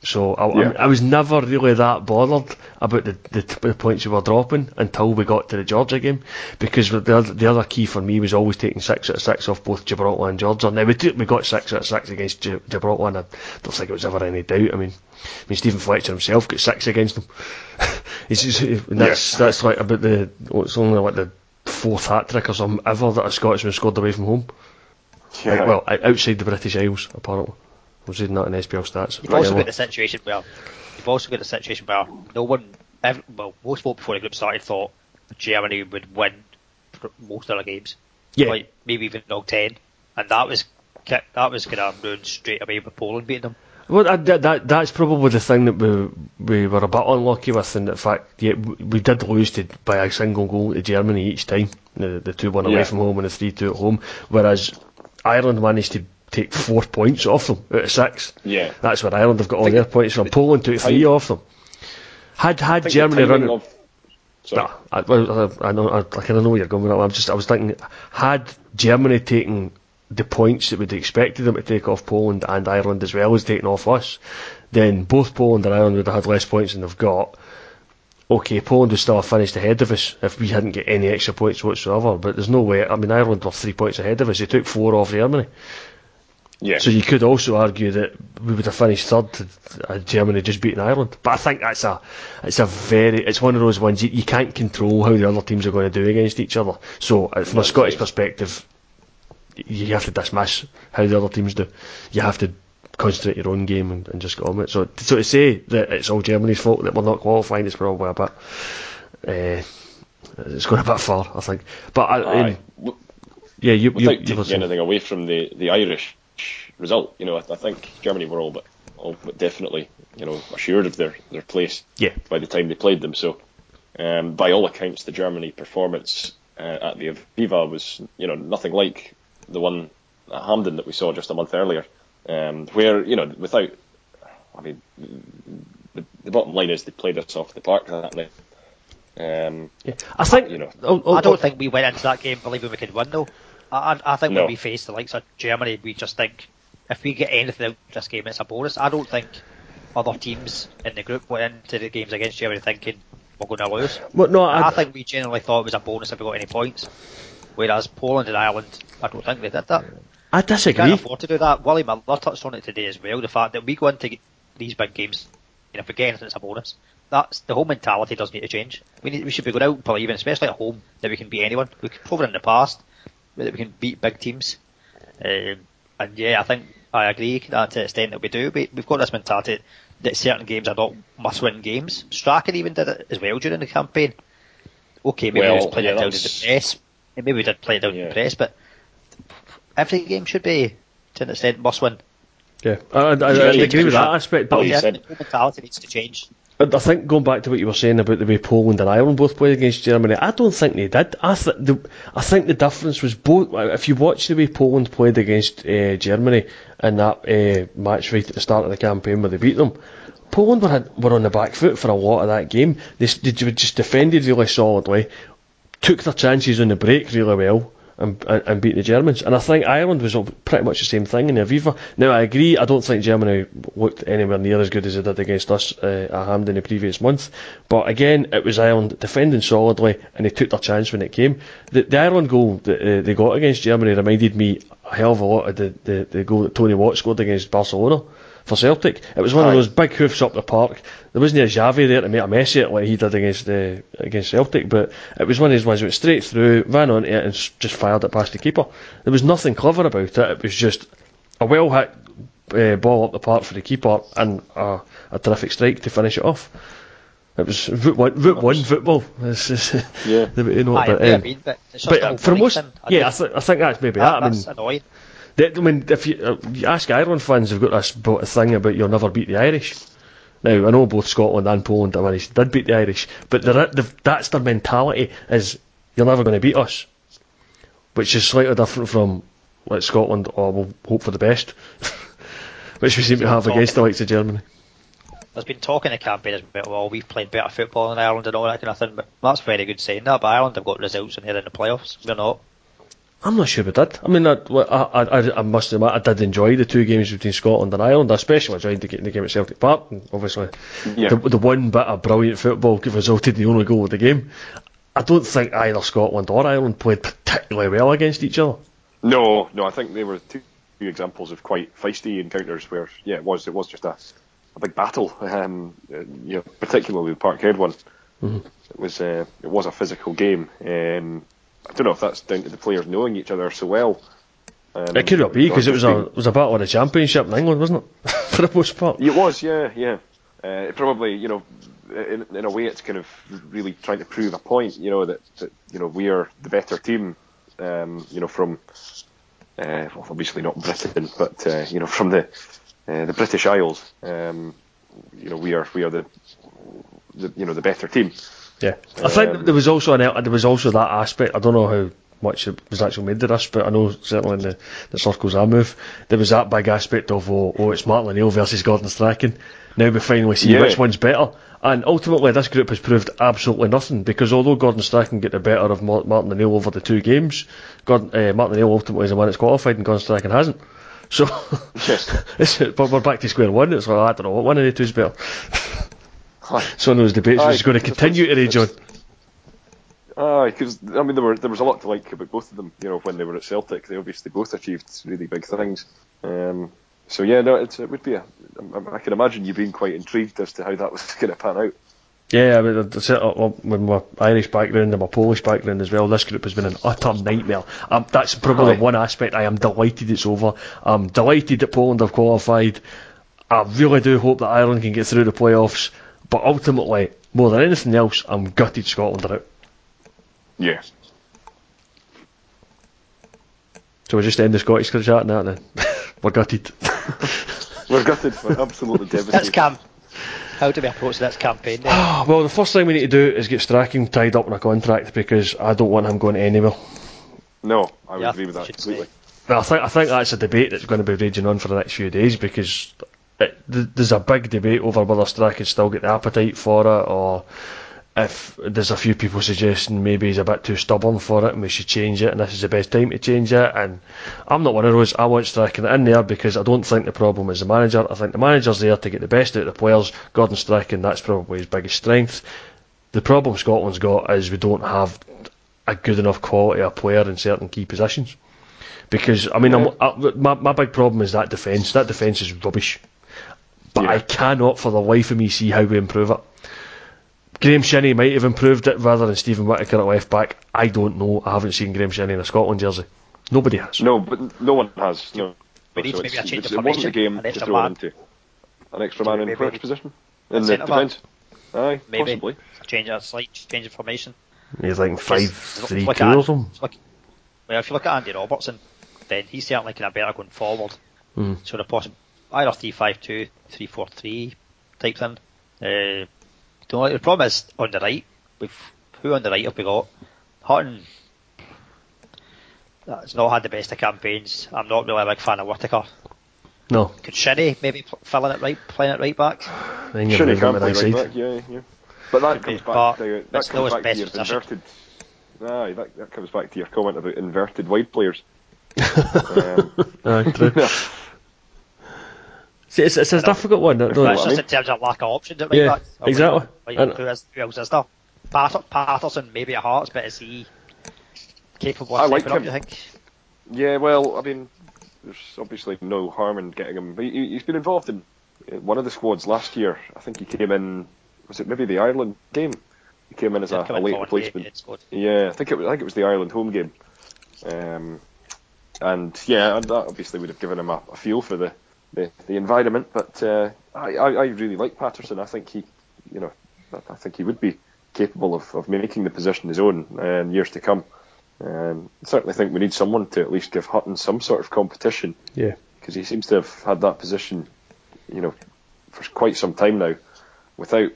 So I, Yeah. I, I was never really that bothered about the, the, the points we were dropping until we got to the Georgia game, because the other, the other key for me was always taking six out of six off both Gibraltar and Georgia. Now we took, we got six out of six against Gi- Gibraltar, and I don't think it was ever any doubt. I mean, I mean Steven Fletcher himself got six against them. Just, that's that's like about the it's only like the fourth hat trick or something ever that a Scotsman scored away from home. Like, well, outside the British Isles apparently. Was reading that in SPL stats. You've also got the situation where you've also got the situation where no one, ev well, most folk before the group started thought Germany would win most of their games, yeah, like maybe even knock ten, and that was that was kind of ruined straight away with Poland beating them. Well, that, that, that that's probably the thing that we we were a bit unlucky with, in the fact yeah, we we did lose to by a single goal to Germany each time, the the two one away Yeah. from home and the three two at home, whereas Ireland managed to take four points off them out of six. Yeah. That's where Ireland have got all think their points from. Poland took three off them. Had had I think the Germany run. of- Sorry. Nah, I, I, I know, I, I kind of know where you're going with that. I'm just, I was thinking, had Germany taken the points that we'd expected them to take off Poland and Ireland as well as taking off us, then both Poland and Ireland would have had less points than they've got. Okay, Poland would still have finished ahead of us if we hadn't get any extra points whatsoever. But there's no way. I mean, Ireland were three points ahead of us. They took four off Germany. Yeah. So you could also argue that we would have finished third to uh, Germany just beating Ireland. But I think that's a it's a very it's one of those ones you, you can't control how the other teams are going to do against each other. So uh, from a Scottish right. perspective, you have to dismiss how the other teams do. You have to concentrate your own game and, and just get on with it. So so to say that it's all Germany's fault that we're not qualifying is probably a bit. Uh, it's going a bit far, I think. But I, in- yeah, you you, you taking anything away from the, the Irish result, you know, I, I think Germany were all but all but definitely, you know, assured of their, their place yeah. by the time they played them. So, um, by all accounts, the Germany performance uh, at the Aviva was, you know, nothing like the one at Hampden that we saw just a month earlier, um, where you know, without, I mean, the, the bottom line is they played us off the park that night. Um, Yeah. I think You know. oh, oh, I oh, don't think we went into that game believing we could win though. I, I I think No. when we face the likes of Germany, we just think if we get anything out of this game, it's a bonus. I don't think other teams in the group went into the games against Germany thinking we're going to lose. Well, no, I, I, think we generally thought it was a bonus if we got any points. Whereas Poland and Ireland, I don't think they did that. I We can't disagree. afford to do that. Willie Miller touched on it today as well. The fact that we go into these big games, and if we get anything, it's a bonus. That's the whole mentality does need to change. We need, we should be going out and believing, especially at home, that we can beat anyone. We've proven in the past that we can beat big teams. Um, and yeah, I think I agree that to the extent that we do. We, we've got this mentality that certain games are not must-win games. Strachan even did it as well during the campaign. Okay, maybe we Well, was playing yeah, it down in that's- the press. Maybe we did play it down in Yeah. the press, but every game should be to an extent must win. Yeah, I, I, I, I agree with that aspect. But yeah, said- the mentality needs to change. I think going back to what you were saying about the way Poland and Ireland both played against Germany, I don't think they did. I th- the, I think the difference was both. If you watch the way Poland played against uh, Germany in that uh, match right at the start of the campaign where they beat them, Poland were had, were on the back foot for a lot of that game. They, they just defended really solidly, took their chances on the break really well. And, and, beat the Germans, and I think Ireland was pretty much the same thing in the Aviva. Now I agree, I don't think Germany looked anywhere near as good as they did against us uh, at Hampden the previous month. But again, it was Ireland defending solidly, and they took their chance when it came. The, the Ireland goal that uh, they got against Germany reminded me a hell of a lot of the, the, the goal that Tony Watt scored against Barcelona for Celtic. It was one of those big hoofs up the park. There wasn't a Xavi there to make a mess of it like he did against uh, against Celtic, but it was one of those ones that went straight through, ran onto it, and just fired it past the keeper. There was nothing clever about it. It was just a well hit uh, ball up the park for the keeper and a, a terrific strike to finish it off. It was route one, route one football. This is Yeah. the way know Aye, but, it may have um, but it's just but the whole for most, thing. I yeah, I, think th- I think that's maybe that, that. I mean, that's annoying. They, I mean, if you, uh, you ask Ireland fans, they've got this a thing about you'll never beat the Irish. Now, I know both Scotland and Poland managed did beat the Irish, but that's their mentality is you're never going to beat us, which is slightly different from like Scotland or we'll hope for the best, which we seem to have against the likes of Germany. There's been talk in the campaign about, well, we've played better football in Ireland and all that kind of thing, but that's very good saying that, but Ireland have got results in here in the playoffs. We're not. I'm not sure we did. I mean, I, I, I, I must admit, I did enjoy the two games between Scotland and Ireland. I especially enjoyed the, the game at Celtic Park. And obviously, Yeah. the, the one bit of brilliant football resulted in the only goal of the game. I don't think either Scotland or Ireland played particularly well against each other. No, no, I think they were two examples of quite feisty encounters where, yeah, it was it was just a, a big battle. Um, you know, particularly the Parkhead one. It was uh, it was a physical game. Um, I don't know if that's down to the players knowing each other so well. Um, It could not be because it was a it was a battle of the championship in England, wasn't it? For the most part. It was, yeah, yeah. Uh, it probably, you know, in, in a way, it's kind of really trying to prove a point, you know, that, that you know we are the better team, um, you know, from uh, well, obviously not Britain, but uh, you know, from the uh, the British Isles, um, you know, we are we are the, the you know the better team. Yeah, I think Um, there was also an there was also that aspect. I don't know how much it was actually made of this, but I know certainly in the, the circles I move, there was that big aspect of oh, oh it's Martin O'Neill versus Gordon Strachan. Now we finally see Yeah. which one's better. And ultimately, this group has proved absolutely nothing because although Gordon Strachan get the better of Martin O'Neill over the two games, Gordon, uh, Martin O'Neill ultimately is the one that's qualified and Gordon Strachan hasn't. So, it's, but we're back to square one. It's like, I don't know what one of the two is better. It's one of those debates which is going to continue to rage on. Because I mean there were there was a lot to like about both of them. You know, when they were at Celtic, they obviously both achieved really big things. Um, so yeah, no, it's, it would be a. I, I can imagine you being quite intrigued as to how that was going to pan out. Yeah, I mean, it, with my Irish background and my Polish background as well, this group has been an utter nightmare. Um, that's probably the one aspect I am delighted it's over. I'm delighted that Poland have qualified. I really do hope that Ireland can get through the playoffs. But ultimately, more than anything else, I'm gutted Scotland are out. Yeah. So we just end the Scottish chat and that then. We're gutted. We're gutted. We're absolutely That's camp. How do we approach this campaign then? well, the first thing we need to do is get Strachan tied up in a contract because I don't want him going anywhere. No, I would Yeah, agree with that completely. Well, I think I think that's a debate that's going to be raging on for the next few days because it, there's a big debate over whether Strachan still got the appetite for it or if there's a few people suggesting maybe he's a bit too stubborn for it and we should change it and this is the best time to change it. And I'm not one of those I want Strachan in there because I don't think the problem is the manager. I think the manager's there to get the best out of the players Gordon Strachan that's probably his biggest strength. The problem Scotland's got is we don't have a good enough quality of player in certain key positions. Because I mean, I'm, I, my my big problem is that defence. That defence is rubbish, but Yeah. I cannot for the life of me see how we improve it. Graeme Shinnie might have improved it rather than Steven Whittaker at left back. I don't know. I haven't seen Graeme Shinnie in a Scotland jersey. Nobody has. No, but no one has. No. We need So maybe a change it's- of It wasn't a formation, game to throw man. into. An extra man in Maybe- which position? In the centre defence. Aye, Maybe possibly. a change, a slight change of formation. He's like five, Because three, two or something. look- Well, if you look at Andy Robertson, then he's certainly kind of better going forward. Mm. So the possi- either 3-5-2, 3-4-3 type thing. Uh, the problem is on the right. We've who on the right have we got? Hutton. That's not had the best of campaigns. I'm not really a big fan of Whittaker. No. Could Shinnie maybe filling it right, playing it right back? Shinnie can play right back, yeah, yeah. But that comes back to that comes back to your position. inverted. Aye, that, that comes back to your comment about inverted wide players. um, Aye, true. See, it's, it's a difficult one. Though, It's I just mean? in terms of lack of options at right Yeah, back. Or exactly. Like, And- who, is, who else is there? Patter, Paterson maybe at Hearts, but is he capable of I like stepping up, him. you think? Yeah, well, I mean, there's obviously no harm in getting him. He, he- he's been involved in uh, one of the squads last year. I think he came in. Was it maybe the Ireland game? He came in as a, a late replacement. game, it's good. Yeah, I think it was, I think it was the Ireland home game. Um, and yeah, and that obviously would have given him a, a feel for the, the, the environment. But uh, I, I, really like Paterson. I think he, you know, I- I think he would be capable of, of making the position his own uh, in years to come. Um, I certainly think we need someone to at least give Hutton some sort of competition Yeah. because he seems to have had that position, you know, for quite some time now, without,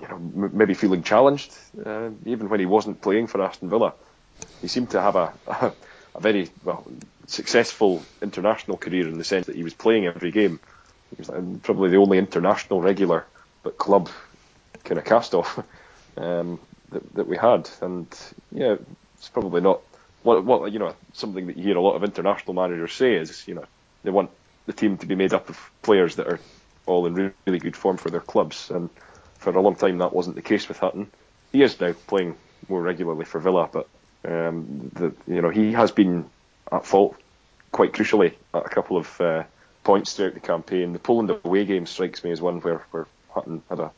you know, m- maybe feeling challenged. Uh, even when he wasn't playing for Aston Villa, he seemed to have a, a, a very well successful international career in the sense that he was playing every game. He was probably the only international regular, but club kind of cast off um, that, that we had, and yeah, it's probably not what what you know something that you hear a lot of international managers say is you know they want the team to be made up of players that are all in really, really good form for their clubs, and for a long time that wasn't the case with Hutton. He is now playing more regularly for Villa, but um, the, you know he has been at fault quite crucially at a couple of uh, points throughout the campaign. The Poland away game strikes me as one where, where Hutton had a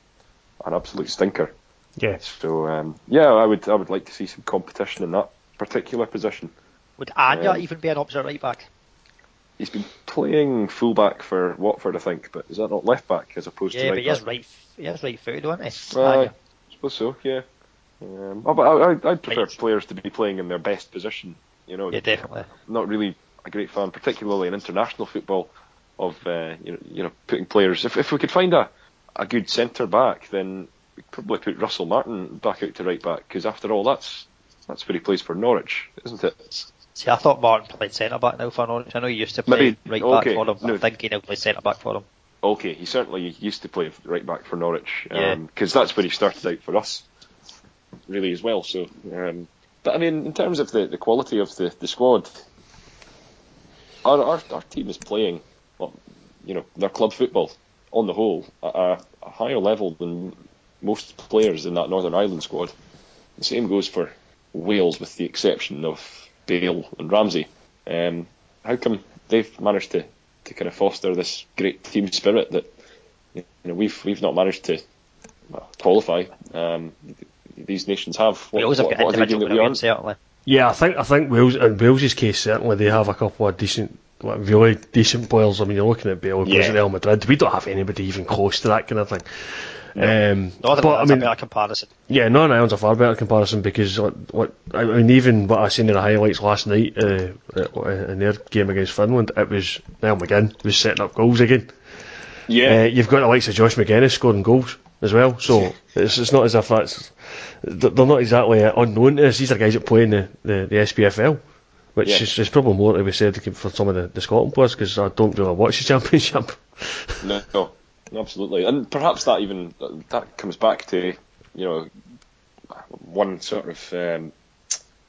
an absolute stinker. Yeah. So um, yeah, I would I would like to see some competition in that particular position. Would Anya Um, even be an option right back? He's been playing fullback for Watford, I think, but is that not left back as opposed Yeah, to but right he is right. He is right footed, isn't he? Aye, Anya. I suppose so. Yeah. Um, oh, but I, I, I'd prefer Right. players to be playing in their best position. You know, Yeah, definitely. not really a great fan, particularly in international football, of uh, you know, you know putting players. If if we could find a a good centre back, then we'd probably put Russell Martin back out to right back because after all, that's that's where he plays for Norwich, isn't it? See, I thought Martin played centre back now for Norwich. I know he used to play Maybe- right okay, back for them. no. I think he now plays centre back for them. Okay, he certainly used to play right back for Norwich Yeah. because that's where he started out for us, really as well. So, um, but I mean, in terms of the, the quality of the, the squad, our, our our team is playing, you know, their club football on the whole at a, a higher level than most players in that Northern Ireland squad. The same goes for Wales, with the exception of Bale and Ramsey. Um, how come they've managed to, to kind of foster this great team spirit that you know we've we've not managed to qualify? Um, these nations have. What, Wales have what, got what are they doing that we aren't? certainly. Yeah, I think I think Wales in Wales's case certainly they have a couple of decent, like, really decent players. I mean, you're looking at Bale, who plays Yeah. at Real Madrid. We don't have anybody even close to that kind of thing. Um, Northern but I Ireland's a mean, better comparison. yeah, Northern Ireland's a far better comparison because what, what I mean, even what I seen in the highlights last night uh, uh, in their game against Finland, it was Niall McGinn was setting up goals again. Yeah, Uh, you've got the likes of Josh Magennis scoring goals as well, so it's, it's not as if that's they're not exactly unknown to us. These are guys that play in the, the, the SPFL, which Yeah. is, is probably more to be said for some of the, the Scotland players because I don't really watch the Championship. No, no, absolutely, and perhaps that even that comes back to you know one sort of um,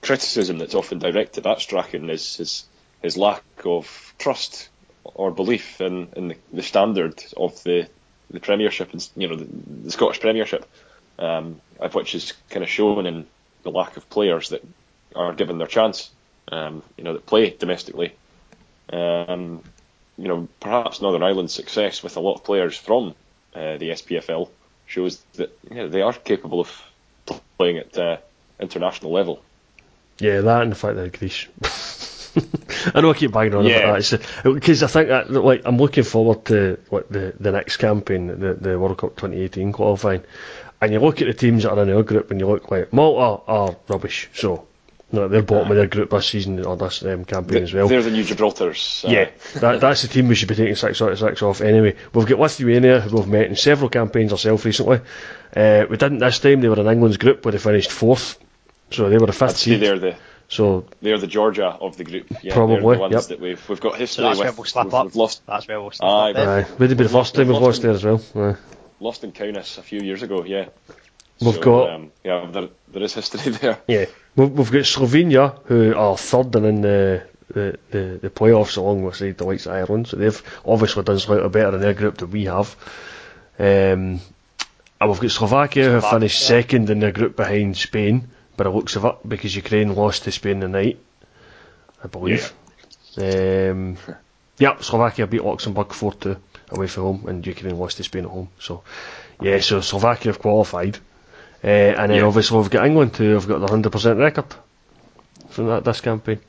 criticism that's often directed at Strachan is his his lack of trust or belief in, in the, the standard of the the Premiership and you know the, the Scottish Premiership, um, of which is kind of shown in the lack of players that are given their chance, um, you know that play domestically. Um, you know, perhaps Northern Ireland's success with a lot of players from uh, the SPFL shows that yeah, they are capable of playing at uh, international level. Yeah, that and the fact that Greece. I know I keep banging on Yeah. about that because I think that like I'm looking forward to like the the next campaign, the the World Cup 2018 qualifying, and you look at the teams that are in our group and you look like Malta are rubbish, so No, they're bottom of their group this season or this um, campaign as well. They're the new Gibraltars. Uh, yeah, that, that's the team we should be taking six out of six off anyway. We've got Lithuania, who we've met in several campaigns ourselves recently. Uh, we didn't this time, they were in England's group where they finished fourth. So they were the 5th seed. They're the, so they're the Georgia of the group. Yeah, probably. The yep. that we've, we've got history so that's with. Where we'll slip we've, up. We've lost. That's where we'll slip aye, up. Aye, would it be the first time we've lost there as well? Aye. Lost in Kaunas a few years ago, yeah. We've so, got um, yeah, there, there is history there. Yeah, we've, we've got Slovenia who are third and in the the, the, the playoffs along with say, the likes of Ireland, so they've obviously done slightly better in their group than we have. Um, and we've got Slovakia who finished yeah. second in their group behind Spain, but it looks of it because Ukraine lost to Spain tonight, I believe. Yeah. Um, yeah, Slovakia beat Luxembourg 4 2 away from home, and you Ukraine lost to Spain at home. So, yeah, so Slovakia have qualified. Uh, and then yeah. obviously we've got England who have got the 100% record from that this campaign.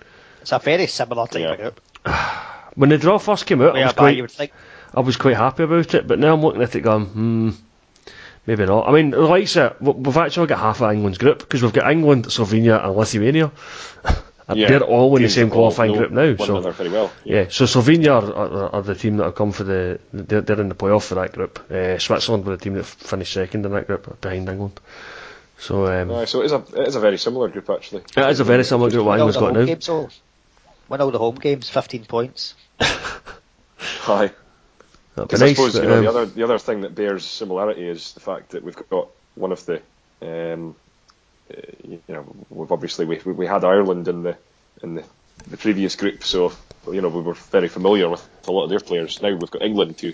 It's a very similar type yeah. of group. when the draw first came out, I was, quite, I was quite happy about it, but now I'm looking at it going, hmm, maybe not. I mean, like I said, we've actually got half of England's group because we've got England, Slovenia, and Lithuania. yeah, they're all in the same qualifying group now. so very well. Yeah. yeah. so Slovenia are, are, are, the team that have come for the. They're, they're in the playoff for that group. Uh, Switzerland were the team that finished second in that group behind England. So, um, Aye, so it is a it is a very similar group actually. It is a very similar group. What England's got now. Games, all, win all the home games, fifteen points. Hi. Because nice, I suppose but, you know, um, the other the other thing that bears similarity is the fact that we've got one of the um, you know we've obviously we we had Ireland in the in the, the previous group, so you know we were very familiar with a lot of their players. Now we've got England, who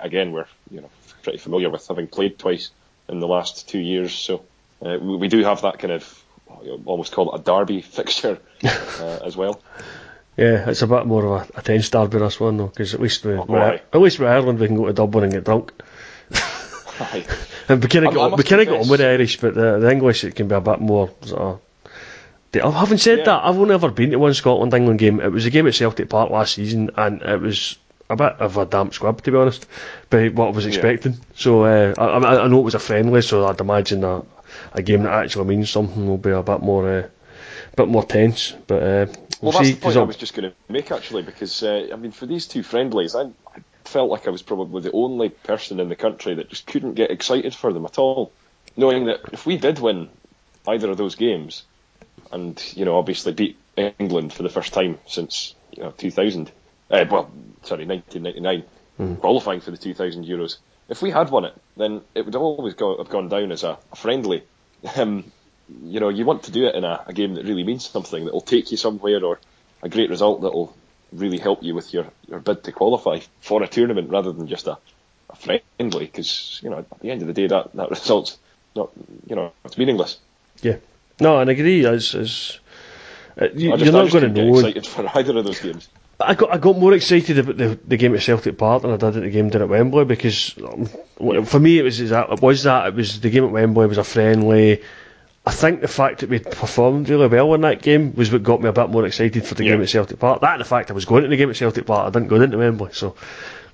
again we're you know pretty familiar with, having played twice in the last two years. So uh, we, we, do have that kind of almost call it a derby fixture uh, as well. Yeah, it's a bit more of a, a tense derby this one though, because at least we, oh, at least with Ireland we can go to Dublin and get drunk. And we kind of get, we kind of get on with the Irish, but the, the English it can be a bit more sort of Having said yeah. that, I've only ever been to one Scotland England game. It was a game at Celtic Park last season, and it was a bit of a damp squib, to be honest, by what I was expecting. Yeah. So uh, I, I, know it was a friendly, so I'd imagine that a game that actually means something will be a bit more, uh, bit more tense. But uh, we'll, well that's see, the point I was just going to make actually, because uh, I mean, for these two friendlies, I, I felt like I was probably the only person in the country that just couldn't get excited for them at all, knowing that if we did win either of those games and you know obviously beat England for the first time since you know 2000. Uh, well, sorry, 1999, mm. qualifying for the 2000 Euros. If we had won it, then it would always go, have gone down as a, a friendly. Um, you know, you want to do it in a, a game that really means something, that will take you somewhere, or a great result that will really help you with your, your bid to qualify for a tournament rather than just a, a friendly. Because you know, at the end of the day, that that result's not you know it's meaningless. Yeah, no, and I agree. As, as uh, you, are not going to know. Excited for either of those games. I got I got more excited about the, the game at Celtic Park than I did at the game down at Wembley because um, for me it was it was that it was the game at Wembley was a friendly. I think the fact that we performed really well in that game was what got me a bit more excited for the yeah. game at Celtic Park. That and the fact I was going to the game at Celtic Park, I didn't go into Wembley. So,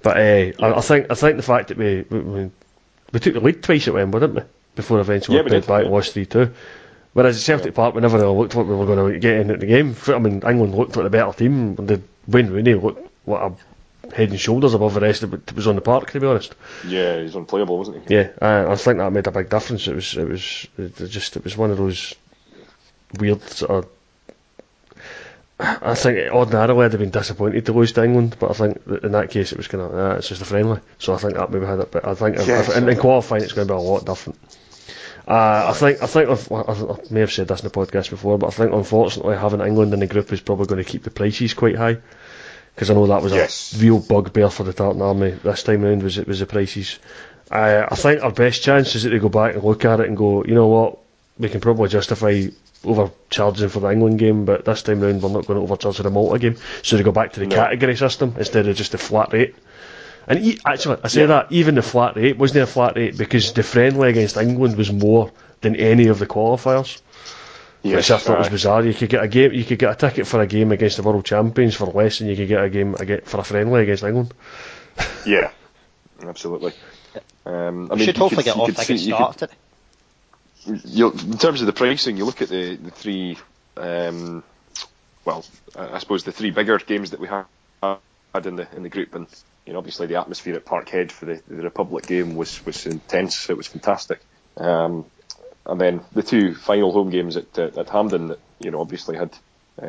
but uh, yeah. I, I, think I think the fact that we, we, we took the lead twice at Wembley, didn't we? Before eventually yeah, we played back and lost three two. Whereas at Celtic Park, we never really looked like we were going to get into the game. I mean, England looked like the better team. The Wayne Rooney looked like a head and shoulders above the rest of it was on the park, to be honest. Yeah, he's unplayable, wasn't he? Yeah, I, I think that made a big difference. It was, it was, it just, it was one of those weird sort of. I think ordinarily I'd have been disappointed to lose to England, but I think in that case it was kind of uh, it's just a friendly. So I think that maybe had it. But I think yeah, if, if, in, in qualifying it's going to be a lot different. Uh, I think I think I've, I may have said this in the podcast before, but I think unfortunately having England in the group is probably going to keep the prices quite high because I know that was yes. a real bugbear for the Tartan Army this time round. Was it was the prices? Uh, I think our best chance is that they go back and look at it and go, you know what, we can probably justify overcharging for the England game, but this time round we're not going to overcharge for the Malta game. So they go back to the no. category system instead of just a flat rate. And e- actually, I say yeah. that even the flat rate wasn't a flat rate because the friendly against England was more than any of the qualifiers. Yes, which I thought was bizarre. You could get a game, you could get a ticket for a game against the world champions for less than you could get a game for a friendly against England. yeah, absolutely. Um, I mean, should hopefully get off like it started. in terms of the pricing, you look at the, the three um, well, I suppose the three bigger games that we had in the in the group, and you know, obviously the atmosphere at Parkhead for the, the Republic game was was intense. It was fantastic. Um, and then the two final home games at uh, at Hampden that you know obviously had uh,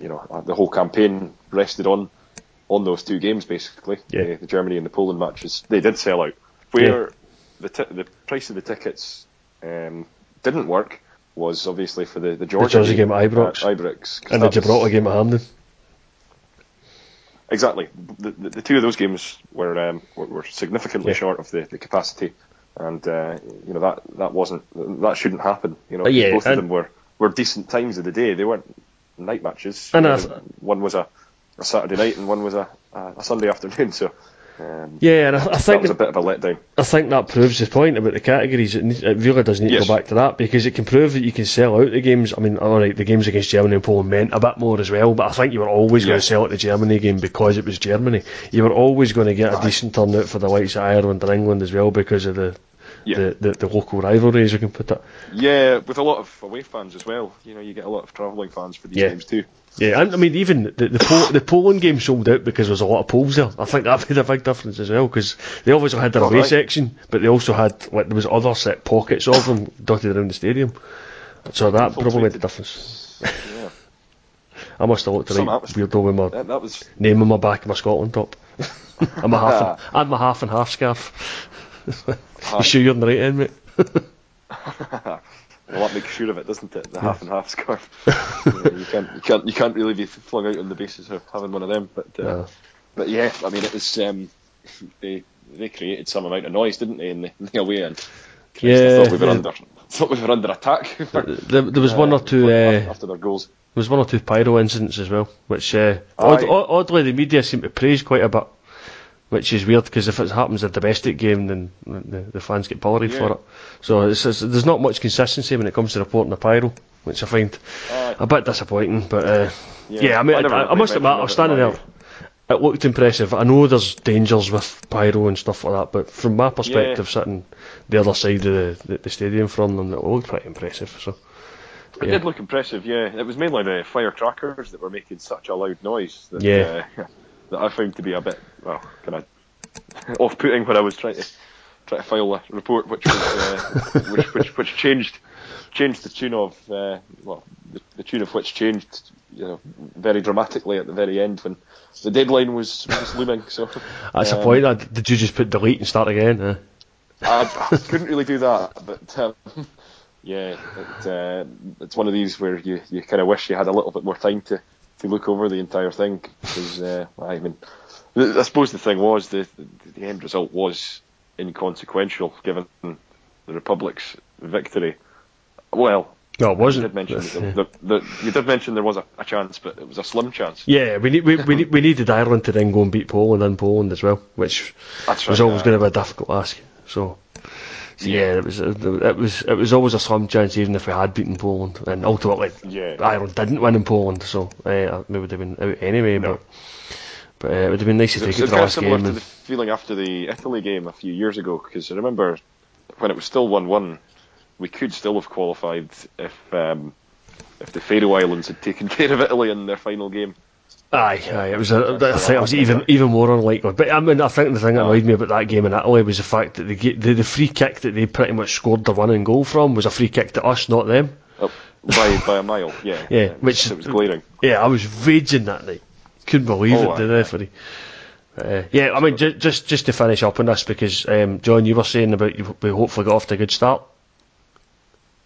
you know the whole campaign rested on on those two games basically. Yeah. The, the Germany and the Poland matches they did sell out. Where the t- the price of the tickets um, didn't work was obviously for the the Georgia Jersey game at Ibrox. Ibrox 'cause and the Gibraltar game at Hampden. Exactly. The, the, the two of those games were um, were, were significantly Yeah. short of the, the capacity, and uh, you know that that wasn't that shouldn't happen. You know, yeah, both of them were, were decent times of the day. They weren't night matches. And You know, one was a, a Saturday night and one was a, a, a Sunday afternoon. So um, Yeah, and I, I that think was a bit of a letdown. I think that proves the point about the categories. It, it really does need to go back to that because it can prove that you can sell out the games. I mean, all right, the games against Germany and Poland meant a bit more as well, but I think you were always going to sell out the Germany game because it was Germany. You were always going to get a decent turnout for the likes of Ireland and England as well because of the Yeah. the, the, the local rivalries, you can put it. Yeah, with a lot of away fans as well. You know, you get a lot of travelling fans for these Yeah. games too. Yeah, I mean, even the the, Pol- the Poland game sold out because there was a lot of Poles there. I think that made a big difference as well because they obviously had their away right. section, but they also had like there was other set pockets of them dotted around the stadium. So that probably made a difference. Yeah, I must have looked Some right weirdo with my that, that was name on my back of my Scotland top. and my half and, and my half and half scarf. you sure you're on the right end, mate? Well, that makes sure of it, doesn't it? The half and half scarf. Yeah, you can't, you can't, you can't really be flung out on the basis of having one of them. But, uh, No. but yeah, I mean, it was um, they they created some amount of noise, didn't they, in the, in the away end? Christ, I Yeah, thought we were yeah. under, thought we were under attack. There, there was one or two. Uh, after their goals. There was one or two pyro incidents as well, which uh, odd, oddly the media seemed to praise quite a bit, which is weird because if it happens at a domestic game, then the, the fans get pilloried Yeah. for it. So it's, it's, there's not much consistency when it comes to reporting the pyro, which I find Aye. a bit disappointing. But uh, yeah. Yeah, I mean, I I, I, must admit, I was standing there. It looked impressive. I know there's dangers with pyro and stuff like that, but from my perspective, sitting the other side of the, the, the stadium from them, it looked pretty impressive. So It Yeah. did look impressive, yeah. It was mainly the firecrackers that were making such a loud noise that, Yeah. uh, that I found to be a bit, well, kind of off-putting when I was trying to try to file a report, which was uh, which, which which changed changed the tune of uh, well the, the tune of which changed you know very dramatically at the very end when the deadline was, was looming. So that's the um, point. Uh, Did you just put delete and start again? Uh, I, I couldn't really do that, but um, yeah, it, uh, it's one of these where you, you kind of wish you had a little bit more time to, to look over the entire thing because uh, I mean, I suppose the thing was the the end result was inconsequential given the Republic's victory. Well, no, it wasn't. did mention the, the, the, you did mention there was a, a chance, but it was a slim chance. Yeah, we need we, we, need, we needed Ireland to then go and beat Poland in Poland as well, which That's was right, always going to be a difficult ask. So, so yeah, it was it was it was always a slim chance even if we had beaten Poland, and ultimately Yeah. Ireland didn't win in Poland, so uh, we would have been out anyway. No. But but uh, it would have been nice to take it's it to the last game. to the feeling after the Italy game a few years ago, because I remember when it was still one-one, we could still have qualified if um, if the Faroe Islands had taken care of Italy in their final game. Aye, aye, it was. A, Yeah, I think it was even even more unlikely. But I mean, I think the thing that annoyed me about that game in Italy was the fact that the, the the free kick that they pretty much scored their winning goal from was a free kick to us, not them. Up by by a mile, yeah. Yeah, it which- was, it was glaring. Yeah, I was raging that night. Couldn't believe Oh, it, the referee. Uh, yeah, I mean, ju- just just to finish up on this because um, John, you were saying about you, we hopefully got off to a good start.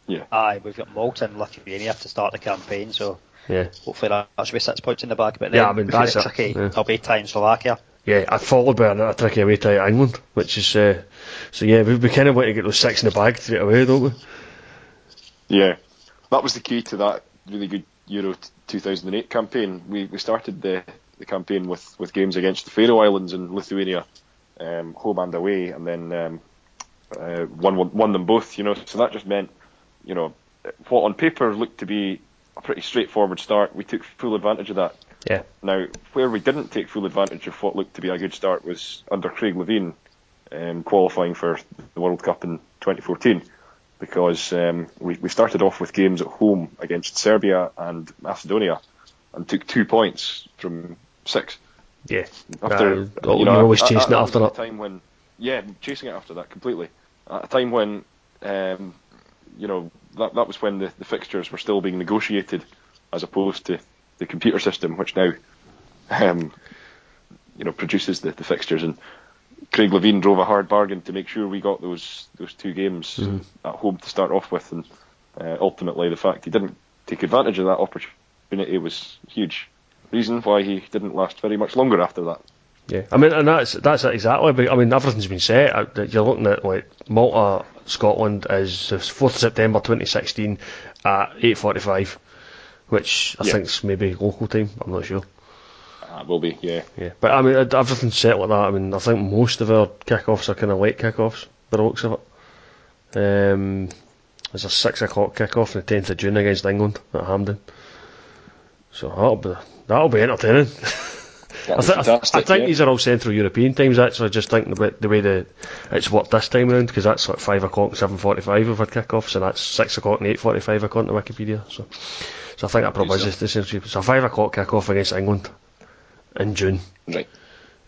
Yeah, Aye, we've got Malta and Lithuania to start the campaign, so Yeah, hopefully that, that should be six points in the bag. But then Yeah, I mean, that's a tricky yeah. away tie in Slovakia. yeah. I followed by a, a tricky away tie at England, which is uh, so yeah. We, we kind of want to get those six in the bag straight away, don't we? yeah. That was the key to that really good Euro 2008 campaign. We we started the the campaign with, with games against the Faroe Islands and Lithuania, um, home and away, and then um, uh, won, won won them both. You know, so that just meant, you know, what on paper looked to be a pretty straightforward start. We took full advantage of that. Yeah, Now, where we didn't take full advantage of what looked to be a good start was under Craig Levein, um, qualifying for the World Cup in 2014. because um, we, we started off with games at home against Serbia and Macedonia and took two points from six. Yeah. After uh, you are always chasing it after that. Time when, yeah, chasing it after that completely. At a time when, um, you know, that that was when the, the fixtures were still being negotiated, as opposed to the computer system, which now, um, you know, produces the, the fixtures. And Craig Levein drove a hard bargain to make sure we got those those two games mm-hmm. at home to start off with, and uh, ultimately the fact he didn't take advantage of that opportunity was huge. Reason why he didn't last very much longer after that. Yeah, I mean, and that's that's it exactly. But I mean, everything's been set. Uh, you're looking at like Malta, Scotland is the fourth September 2016 at 8:45, which I yeah. think's maybe local time. I'm not sure. Uh, will be, yeah. Yeah, but I mean, everything's set like that. I mean, I think most of our kickoffs are kind of late kickoffs, by the looks of it. Um, there's a six o'clock kickoff on the 10th of June against England at Hampden. So that'll be that'll be entertaining. I, th- I, th- I, think yeah. these are all Central European times. Actually, I just think the way, the way the it's worked this time around because that's like five o'clock seven forty-five we've had kickoffs, and that's six o'clock and eight forty-five according to Wikipedia. So, so I think that probably is the Central. So five o'clock kickoff against England in June. Right.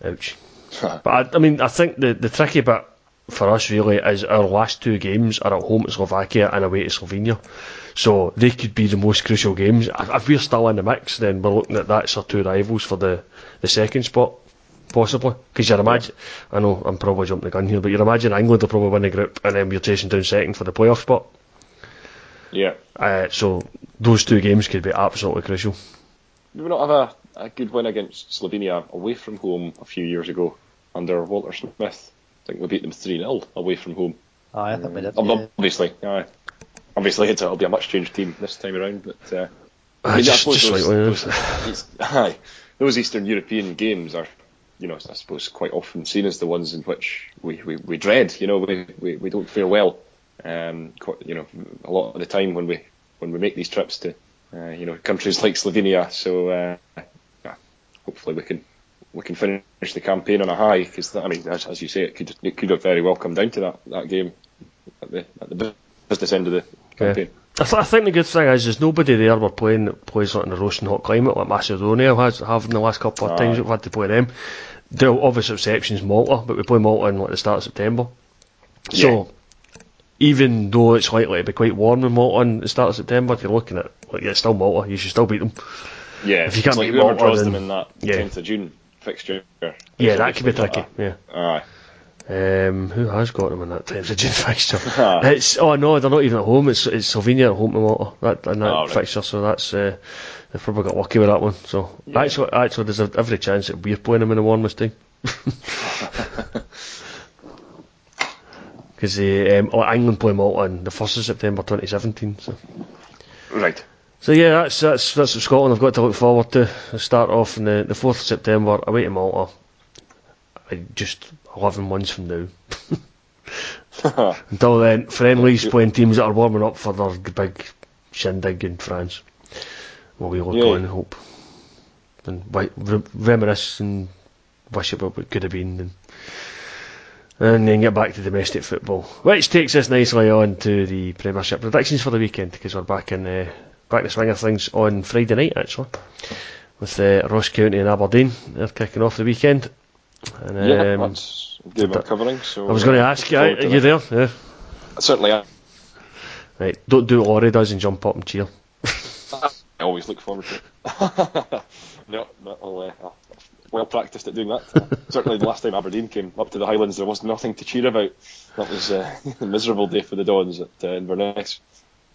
Ouch. but I, I mean, I think the the tricky bit for us really is our last two games er are at home to Slovakia and away to Slovenia. So they could be the most crucial games. If we're still in the mix, then we're looking at that's our two rivals for the, the second spot, possibly. Because you're imagine, I know I'm probably jumping the gun here, but you're imagine England will probably win the group and then we're chasing down second for the playoff spot. Yeah. Uh, so those two games could be absolutely crucial. Did we not have a, a good win against Slovenia away from home a few years ago under Walter Smith? I think we beat them 3 0 away from home. Oh, I think we did. Yeah. Obviously, aye obviously it'll be a much changed team this time around. But uh, I, mean, just, I suppose those, those, aye, those Eastern European games are, you know, I suppose quite often seen as the ones in which we, we, we dread. You know, we, we, we don't fare well. Um, quite, you know, a lot of the time when we when we make these trips to, uh, you know, countries like Slovenia. So uh, yeah, hopefully we can we can finish the campaign on a high because I mean, as, as, you say, it could it could have very well come down to that that game at the at the business end of the campaign. Yeah. I, th- I, think the good thing is there's nobody there we're playing that plays like in a roasting hot climate like Macedonia has have in the last couple of times we've had to play them. The obvious exceptions Malta, but we play Malta in like the start of September. So yeah. even though it's likely to be quite warm in Malta in the start of September, if you're looking at like yeah, it's still Malta, you should still beat them. Yeah, if you can't beat like Malta, then, them in that yeah. 10th of June fixture. Yeah, that could be tricky. Yeah. Aye. Um, who has got them in that Thames June fixture? it's oh no, they're not even at home. It's it's Slovenia at home tomorrow that in that oh, right. fixture. So that's uh, they've probably got lucky with that one. So yeah. actually, actually, there's every chance that we're playing them in the warmest time. Because um, oh, England play Malta on the first of September 2017. So. Right. So yeah, that's that's that's what Scotland have got to look forward to. Start off in the the fourth of September away to Malta. I just 11 months from now. Until then, friendlies playing teams that are warming up for their big shindig in France. Well, we look yeah. on and hope. And re- reminisce and wish about what could have been. And, and then get back to domestic football. Which takes us nicely on to the Premiership predictions for the weekend because we're back in uh, back the swing of things on Friday night actually with uh, Ross County and Aberdeen. They're kicking off the weekend. And, um, yeah, that's game covering. So I was going to ask you, are you there? Yeah. Certainly am. Right, don't do what Ori does and jump up and cheer. I always look forward to it. no, no I'll, uh, well practiced at doing that. certainly, the last time Aberdeen came up to the Highlands, there was nothing to cheer about. That was uh, a miserable day for the Dons at uh, Inverness.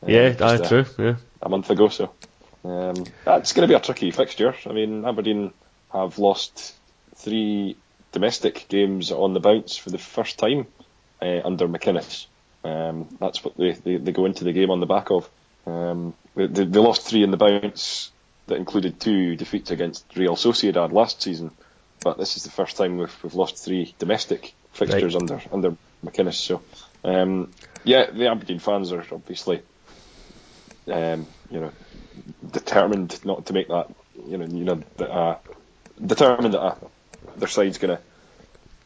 Um, yeah, that's uh, true. Yeah, a month ago. So um, it's going to be a tricky fixture. I mean, Aberdeen have lost three domestic games on the bounce for the first time uh, under McInnes. Um, that's what they, they, they, go into the game on the back of. Um, they, they, lost three in the bounce that included two defeats against Real Sociedad last season, but this is the first time we've, we've lost three domestic fixtures right. under under McInnes. So, um, yeah, the Aberdeen fans are obviously, um, you know, determined not to make that, you know, you know, uh, determined that a, their side's going to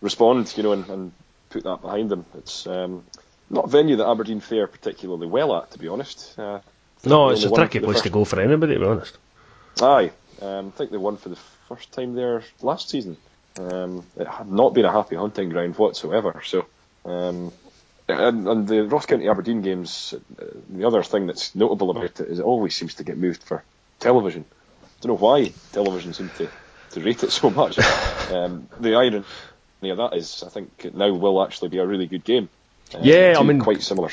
respond, you know, and, and, put that behind them. It's um, not a venue that Aberdeen fare particularly well at, to be honest. Uh, No, it's a tricky place first- to go for anybody, to be honest. Aye, um, I think they won for the first time there last season. Um, it had not been a happy hunting ground whatsoever. So, um, and, and the Ross County Aberdeen games, uh, the other thing that's notable about it is it always seems to get moved for television. I don't know why television seems to, to rate it so much. um, the irony of that is, I think it now will actually be a really good game. Uh, Yeah, I mean- quite similar.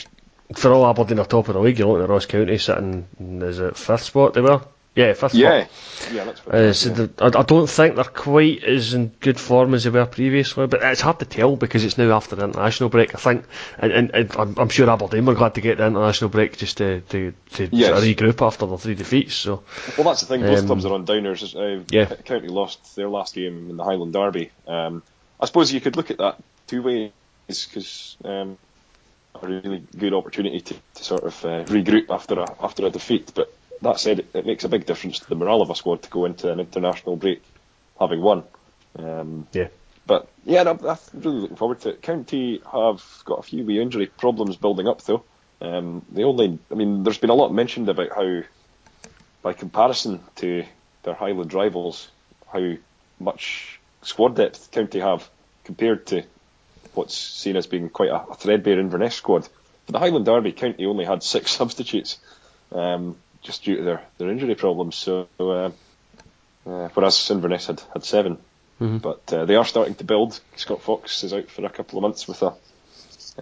For all Aberdeen are top of the league, you're looking at Ross County sitting, is it fifth spot they were? Yeah, fifth Yeah, yeah, that's Uh, so yeah. the, I, I don't think they're quite as in good form as they were previously, but it's hard to tell because it's now after the international break. I think, and, and, and I'm, I'm sure Aberdeen were glad to get the international break just to to, to Yes. sort of regroup after the three defeats. So Well, that's the thing. Both Um, clubs are on downers. Uh, yeah. County lost their last game in the Highland Derby. Um, I suppose you could look at that two ways because um, a really good opportunity to, to sort of uh, regroup after a after a defeat. But that said, it, it makes a big difference to the morale of a squad to go into an international break having won. Um, yeah, but yeah, no, I'm really looking forward to it. County have got a few wee injury problems building up though. Um, the only, I mean, there's been a lot mentioned about how, by comparison to their Highland rivals, how much squad depth County have compared to what's seen as being quite a, a threadbare Inverness squad. For the Highland Derby, County only had six substitutes, um, just due to their, their injury problems. So, uh, uh, whereas Inverness had, had 7 But uh, they are starting to build. Scott Fox is out for a couple of months with a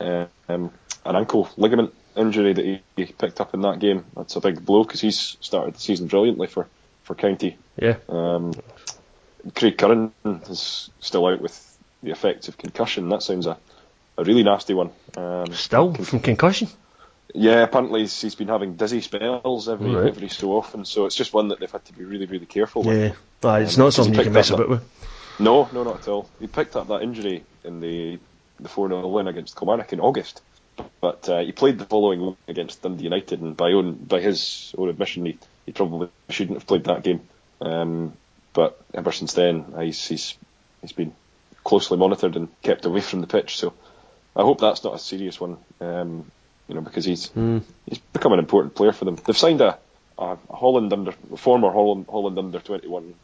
uh, um, an ankle ligament injury that he, he picked up in that game. That's a big blow because he's started the season brilliantly for, for County. yeah. Um, Craig Curran is still out with the effects of concussion. That sounds a, a really nasty one. Um, Still from concussion. Yeah, apparently he's, he's been having dizzy spells every Right. every so often. So it's just one that they've had to be really really careful with. Yeah, it's Um, not something you can mess up about with. No, no, not at all. He picked up that injury in the the 4 0 win against Kilmarnock in August, but uh, he played the following week against Dundee United, and by own by his own admission, he, he probably shouldn't have played that game. Um, but ever since then, he's, he's he's been closely monitored and kept away from the pitch. So I hope that's not a serious one, um, you know, because he's he's become an important player for them. They've signed a, a Holland under former Holland Holland under 21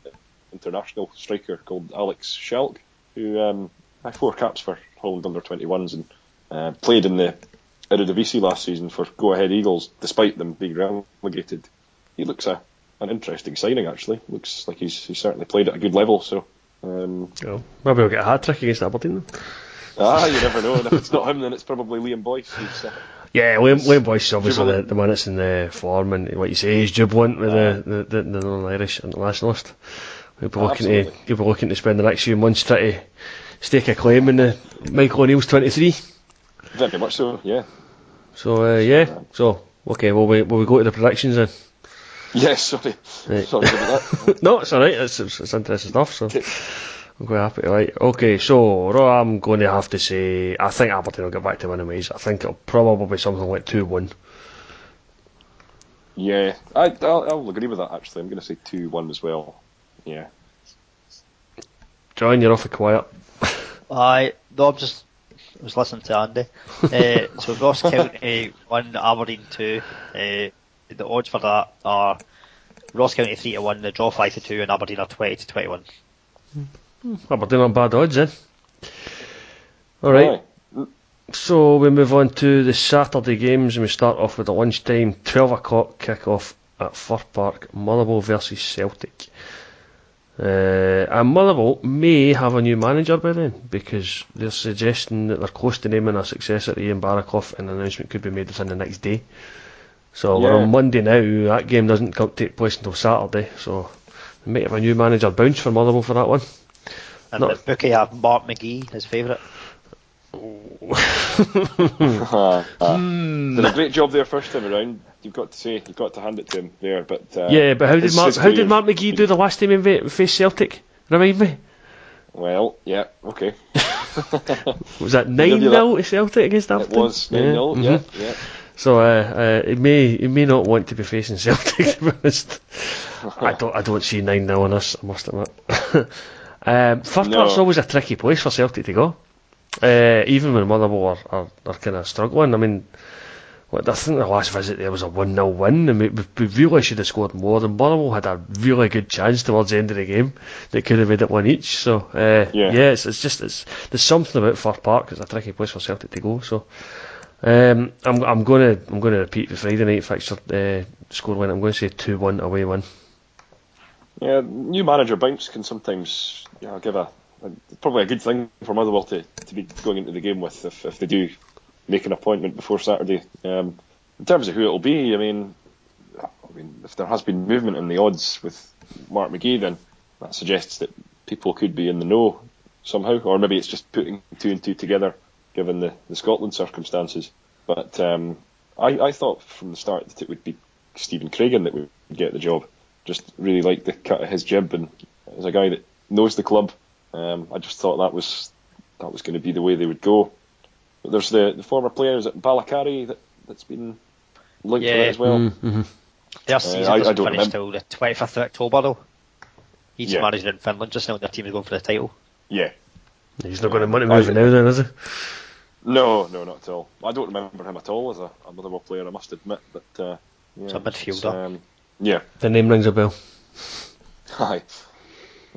international striker called Alex Schalk, who um, had four caps for Holland under 21s and uh, played in the Eredivisie last season for Go Ahead Eagles, despite them being relegated. He looks a, an interesting signing, actually. Looks like he's, he's certainly played at a good level. So, um, Oh, maybe we'll get a hat trick against Aberdeen. Then. ah, you never know. And if it's not him, then it's probably Liam Boyce. Who's, uh, Yeah, Liam, Liam Boyce is obviously the, the one that's in the form, and what you say, he's jubilant with the, the, the, the non-Irish internationalist. He'll be, looking to, he'll be looking to spend the next few months trying to stake a claim in the Michael O'Neill's 23. very much so, yeah. So, uh, yeah, so, okay, will we, will we go to the predictions then? Yes, sorry. Right. Sorry about that. no, it's alright, it's, it's, it's interesting stuff, so I'm quite happy. Right, okay, so Raw, I'm going to have to say, I think Aberdeen will get back to winning ways. I think it'll probably be something like 2 1. Yeah, I, I'll, I'll agree with that, actually. I'm going to say 2 1 as well. Yeah. John, you're awfully quiet. I no, I'm just I was listening to Andy. uh, so Ross County one, Aberdeen two. Uh, the odds for that are Ross County three to one, the draw five to two, and Aberdeen are twenty to twenty one. Aberdeen on bad odds then. Alright, Aye. so we move on to the Saturday games and we start off with the lunchtime 12 o'clock kick-off at Fir Park, Motherwell versus Celtic. Uh, and Motherwell may have a new manager by then because they're suggesting that they're close to naming a successor to Ian Baraclough and an announcement could be made within the next day. So we're on Monday now, that game doesn't take place until Saturday, so they might have a new manager bounce for Motherwell for that one. And No. the bookie have Mark McGhee, his favourite. Hmm. Did a great job there first time around. You've got to say, you've got to hand it to him there. But uh, Yeah, but how did Mark, how did Mark McGhee do the last time he faced Celtic? Remind me. Well, yeah, okay. Was that nine you 0 to Celtic against It was 9 0, yeah, mhm. yeah. So uh, uh, he may he may not want to be facing Celtic. To be honest, I don't I don't see nine 0 on us. I must admit. Um, No. Park's always a tricky place for Celtic to go. Uh, even when Motherwell are, are, are kind of struggling, I mean, what, I think the last visit there was a 1 0 win, and we, we really should have scored more. And Motherwell had a really good chance towards the end of the game They could have made it one each. So, uh, Yeah. yeah, it's, it's just it's, there's something about Fir Park. It's a tricky place for Celtic to go. So, um, I'm I'm going to I'm to repeat the Friday night fixture uh, scoreline. I'm going to say two one away win. Yeah, new manager bounce can sometimes you know, give a, a probably a good thing for Motherwell to, to be going into the game with if, if they do make an appointment before Saturday. Um, in terms of who it'll be, I mean, I mean, if there has been movement in the odds with Mark McGhee, then that suggests that people could be in the know somehow, or maybe it's just putting two and two together given the, the Scotland circumstances. But um, I, I thought from the start that it would be Stephen Craigan that would get the job. Just really liked the cut of his jib, and as a guy that knows the club, um, I just thought that was that was going to be the way they would go. But there's the, the former players at Balakari that that's been linked to Yeah. it as well. Mm-hmm. Their Uh, season I- I doesn't don't finish till the 25th of October though. He's Yeah. managing in Finland just now and their team is going for the title. Yeah. He's not going to money moving now, then, is he? No, no, not at all. I don't remember him at all as a, a Motherwell player, I must admit. But uh, yeah, So a midfielder. it's, Um, yeah, The name rings a bell. Hi.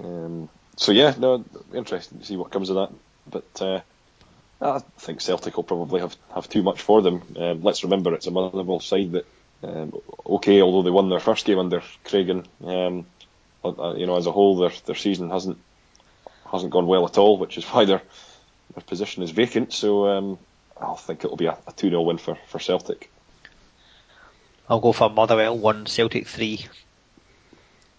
Um, so yeah, no, interesting to see what comes of that. But uh, I think Celtic will probably have, have too much for them. Um, let's remember it's a Motherwell side that, um, okay, although they won their first game under Craigan, um, uh, you know, as a whole, their their season hasn't hasn't gone well at all, which is why their their position is vacant. So um, I think it'll be a, a 2 0 win for, for Celtic. I'll go for Motherwell 1, Celtic 3.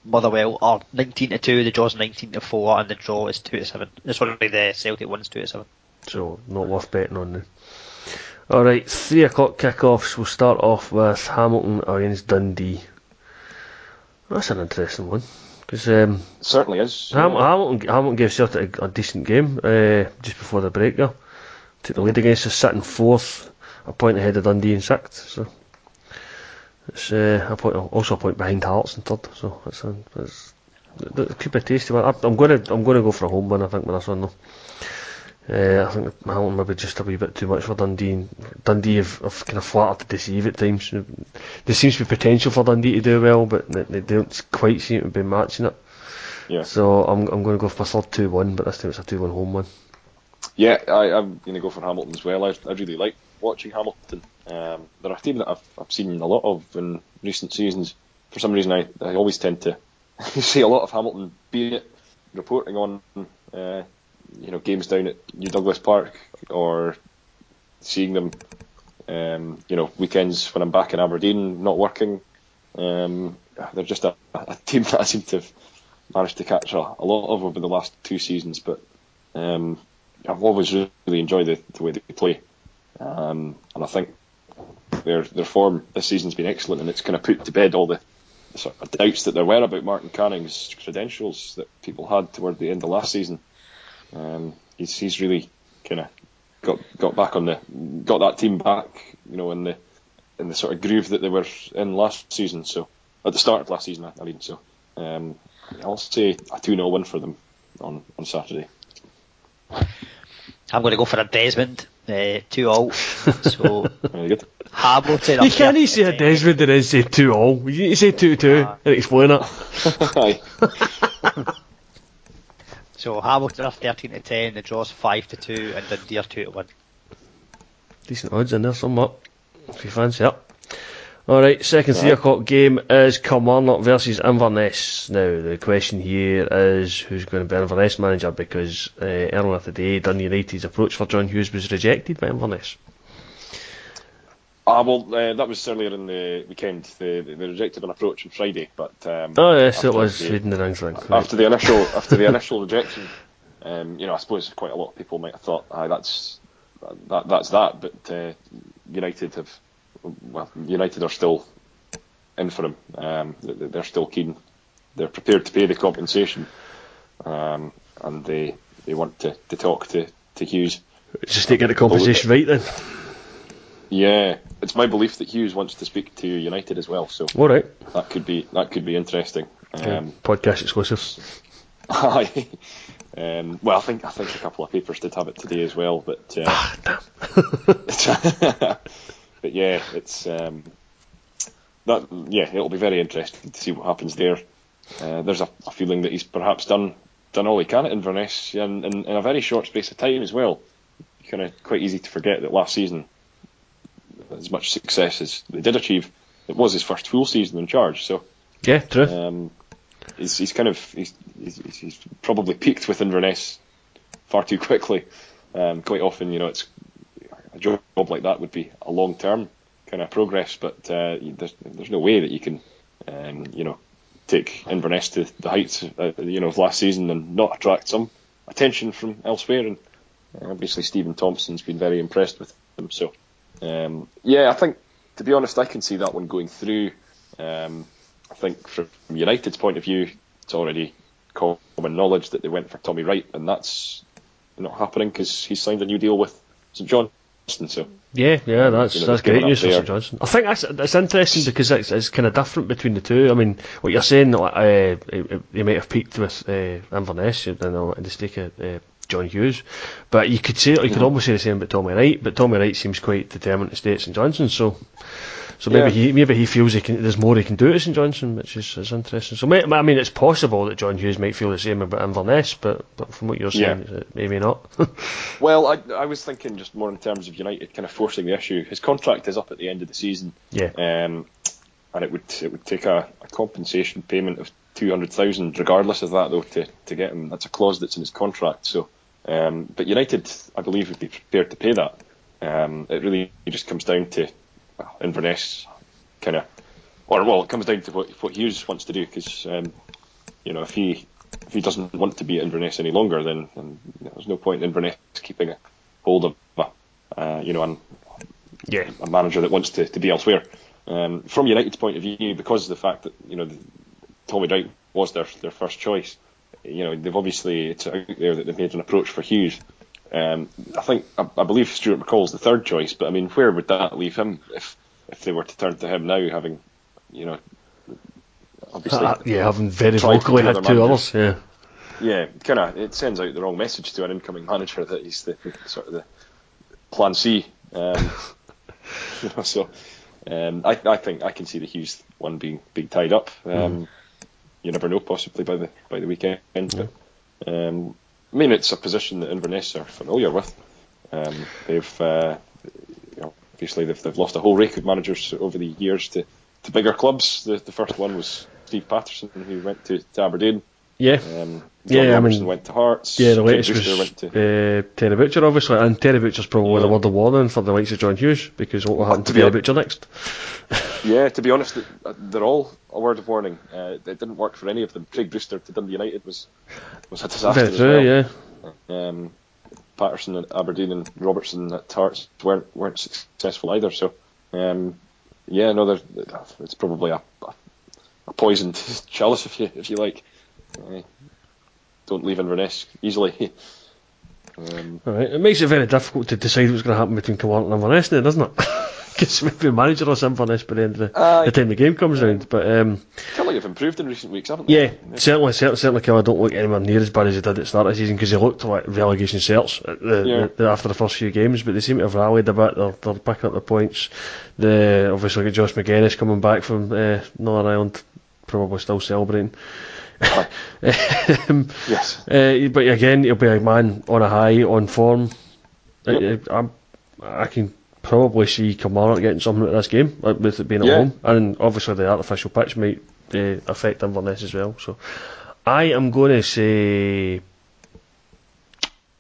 Motherwell are 19 to 2, the draw's 19 to 4, and the draw is 2 to 7. This one will be the Celtic one's 2 to 7. So, not worth betting on then. Alright, 3 o'clock kickoffs. We'll start off with Hamilton against Dundee. That's an interesting one. Because um, Certainly is. Ham- Hamilton, Hamilton gave Celtic a, a decent game uh, just before the break there. Took the lead against us, sitting fourth, a point ahead of Dundee in sixth. So it's uh, a point, also a point behind Hearts in third. So it's, a, it's it, could be a tasty one. I, I'm going to I'm going to go for a home win. I think with this one though. Uh, I think Hamilton maybe just a wee bit too much for Dundee. Dundee have, have kind of flattered to deceive at times. There seems to be potential for Dundee to do well, but they, they don't quite seem to be matching it. Yeah. So I'm I'm going to go for my third two one, but this time it's a two one home one. Yeah, I, I'm going to go for Hamilton as well. I, I really like watching Hamilton. Um, they're a team that I've, I've seen a lot of in recent seasons. For some reason, I, I always tend to see a lot of Hamilton, be it reporting on uh, you know games down at New Douglas Park or seeing them, um, you know, weekends when I'm back in Aberdeen, not working. Um, they're just a, a team that I seem to have managed to catch a, a lot of over the last two seasons, but. Um, I've always really enjoyed the, the way they play, um, and I think their their form this season's been excellent, and it's kind of put to bed all the, sort of doubts that there were about Martin Canning's credentials that people had toward the end of last season. Um, he's he's really kind of got got back on the got that team back, you know, in the in the sort of groove that they were in last season. So at the start of last season, I, I mean, so um, I'll say a two 0 win for them on on Saturday. I'm going to go for a Desmond, uh, 2 all. So Very good. Hamilton. You can't say a Desmond and then say two all. You need to say two two Ah. and explain it. Aye. So Hamilton are 13 to 10, the draw's 5 to 2, and Dundee are 2 to 1. Decent odds in there somewhat, if you fancy it. Alright, second three Right. o'clock game is Kilmarnock versus Inverness. Now, the question here is who's going to be Inverness manager because uh, earlier today, Dundee United's approach for John Hughes was rejected by Inverness. Ah, well, uh, that was earlier in the weekend. They, they rejected an approach on Friday, but um, Oh, yes, it was the- reading the rings thing. Right. after the initial after the initial rejection. Um, you know, I suppose quite a lot of people might have thought, "Aye, that's that that's that," but uh, United have well, United are still in for him. Um, they- they're still keen. They're prepared to pay the compensation, um, and they they want to, to talk to, to Hughes. Just to get the composition right then. Yeah, it's my belief that Hughes wants to speak to United as well, so Alright. that could be that could be interesting. Um, Podcast exclusive. Aye. Um, well, I think I think a couple of papers did have it today as well, but uh, Ah, but yeah, it's um, that yeah, it'll be very interesting to see what happens there. Uh, there's a, a, feeling that he's perhaps done done all he can at Inverness in, in, in a very short space of time as well. Kind of quite easy to forget that last season, as much success as they did achieve, it was his first full season in charge. So yeah, true. Um, he's, he's kind of he's, he's, he's probably peaked with Inverness far too quickly. Um, quite often, you know, it's a job like that would be a long term kind of progress, but uh, there's there's no way that you can, um, you know, take Inverness to the heights, uh, you know, of last season and not attract some attention from elsewhere. And uh, obviously, Stephen Thompson's been very impressed with them. So, um, yeah, I think to be honest, I can see that one going through. Um, I think from United's point of view, it's already common knowledge that they went for Tommy Wright, and that's not happening because he's signed a new deal with St Johnstone. So yeah, yeah, that's you know, that's great news for St Johnstone. I think that's that's interesting because it's, it's kind of different between the two. I mean, what you're saying, uh, they might have peaked with uh, Inverness, you know, in the stake of uh, John Hughes, but you could say you could mm-hmm. almost say the same about Tommy Wright. But Tommy Wright seems quite determined to stay at St Johnstone, so so maybe yeah. he maybe he feels he can. There's more he can do at St Johnstone, which is, is interesting. So may, I mean, it's possible that John Hughes might feel the same about Inverness, but but from what you're saying, yeah. maybe not. well, I I was thinking just more in terms of United kind of forcing the issue. His contract is up at the end of the season. Yeah. Um, and it would it would take a, a compensation payment of two hundred thousand, regardless of that though, to to get him. That's a clause that's in his contract. So, um, but United, I believe, would be prepared to pay that. Um, it really just comes down to Inverness kind of, or well, it comes down to what, what Hughes wants to do because um, you know if he if he doesn't want to be at Inverness any longer, then, then there's no point in Inverness keeping a hold of a, uh, you know an, yeah. a manager that wants to, to be elsewhere. Um, from United's point of view, because of the fact that you know the, Tommy Wright was their their first choice, you know they've obviously it's out there that they've made an approach for Hughes. Um, I think I, I believe Stuart McCall's the third choice, but I mean, where would that leave him if if they were to turn to him now, having you know, obviously, uh, yeah, having very vocally had two others, yeah, yeah, kind of, it sends out the wrong message to an incoming manager that he's the, sort of the plan C. Um, you know, so um, I, I think I can see the Hughes one being being tied up. Um, mm. You never know, possibly by the by the weekend, but. Um, I mean, it's a position that Inverness are familiar with. Um, they've, uh, you know, obviously they've, they've lost a whole rake of managers over the years to, to bigger clubs. The, the first one was Steve Paterson, who went to, to Aberdeen. Yeah. Um, John yeah, Robertson I mean, went to Hearts. Yeah, the latest was went to, uh, Terry Butcher, obviously, and Terry Butcher's probably Yeah. the word of warning for the likes of John Hughes because what will happen to to be Terry Butcher next? yeah, to be honest, uh, they're all a word of warning. Uh, it didn't work for any of them. Craig Brewster to Dundee United was was a disaster Very as well. yeah. Um, Paterson at Aberdeen and Robertson at Hearts weren't weren't successful either. So, um, yeah, no, it's probably a, a, a poisoned chalice if you if you like. Uh, don't leave Inverness easily. um, All right, it makes it very difficult to decide what's going to happen between Kilmarnock and Inverness, then, doesn't it? Because maybe the or Inverness by the end of the, Aye. the time the game comes round. But um, Killie have improved in recent weeks, haven't yeah, they? certainly, certainly, certainly, Killie don't look anywhere near as bad as he did at the start of the season because he looked like relegation certs the, Yeah. the, the, after the first few games. But they seem to have rallied a bit. They're, they're picking up the points. The obviously got Josh Magennis coming back from uh, Northern Ireland, probably still celebrating. Um, Yes. uh, but again, he'll be a man on a high, on form. I, I, I can probably see Kilmarnock getting something out of this game, like with it being at Yeah. home, and obviously the artificial pitch might uh, affect Inverness as well. So, I am going to say,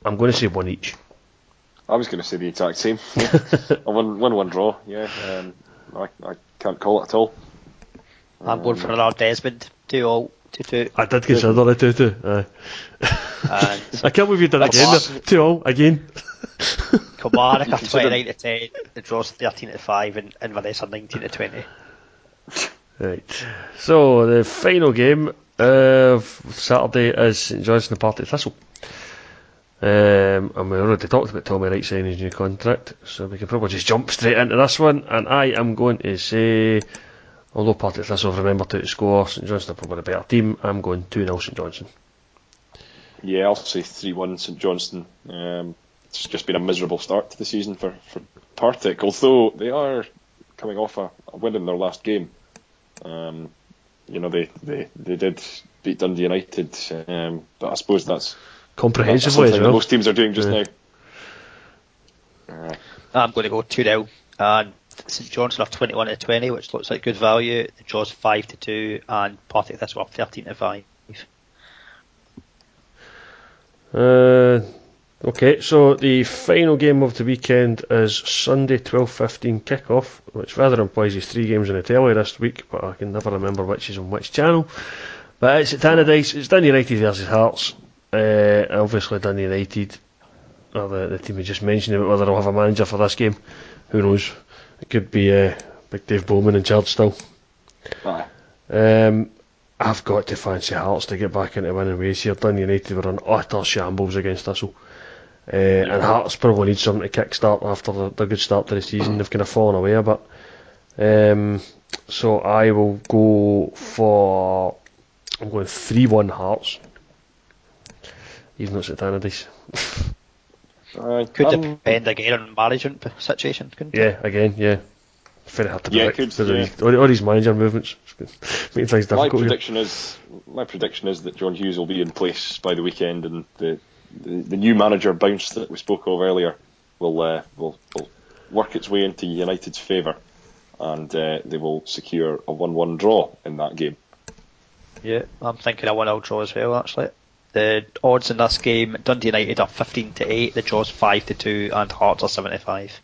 I'm going to say one each. I was going to say the exact same. a one one one draw. Yeah. Um, I I can't call it at all. I'm going for another Desmond, 2 all, 2 2. I did consider too. Aye. And I can't believe you did it again. That's- there. Two all again. Kilmarnock are consider- 29 to 10, the draw's 13 to 5, and Inverness are 19 to 20. Right. So the final game uh, of Saturday is St Johnstone Partick Thistle. Um, and we already talked about Tommy Wright signing his new contract, so we can probably just jump straight into this one. And I am going to say, although Partick Thistle have remembered to score, St Johnstone are probably the better team. I'm going 2 0 St Johnstone. Yeah, I'll say 3 1 St Johnstone. Um, it's just been a miserable start to the season for, for Partick, although they are coming off a, a win in their last game. Um, you know, they, they, they did beat Dundee United, um, but I suppose that's comprehensively that's as well. most teams are doing just Yeah. now. Uh, I'm going to go 2 0. And St John's have 21 to 20, which looks like good value. The Jaws 5 to 2, and Partick this one 13 to 5. Uh, okay, so the final game of the weekend is Sunday 12.15 kickoff, which rather implies there's three games on the telly this week, but I can never remember which is on which channel. But it's at Tannadice, it's Dundee United versus Hearts. Uh, obviously Dundee United are the, the team we just mentioned, whether they'll have a manager for this game, who knows. It could be uh, Big Dave Bowman in charge still. aye. Um, I've got to fancy Hearts to get back into winning ways here. Dundee United were on utter shambles against Thistle. Uh, and Hearts probably need something to kick-start after the, the good start to the season. They've kind of fallen away a bit. Um, so I will go for. I'm going 3 1 Hearts. Even though it's at Tannadice. Aye. Could Um, depend again on management situation, couldn't it? Yeah, again, yeah. Very hard to Yeah, predict. could, yeah. these- all, all these manager movements. Making things my difficult. here. prediction is my prediction is that John Hughes will be in place by the weekend, and the the, the new manager bounce that we spoke of earlier will uh, will, will work its way into United's favour, and uh, they will secure a one-one draw in that game. Yeah, I'm thinking a 1 0 draw as well, actually. The odds in this game Dundee United are 15 to 8, the Jaws 5 to 2, and Hearts are 7 to 5.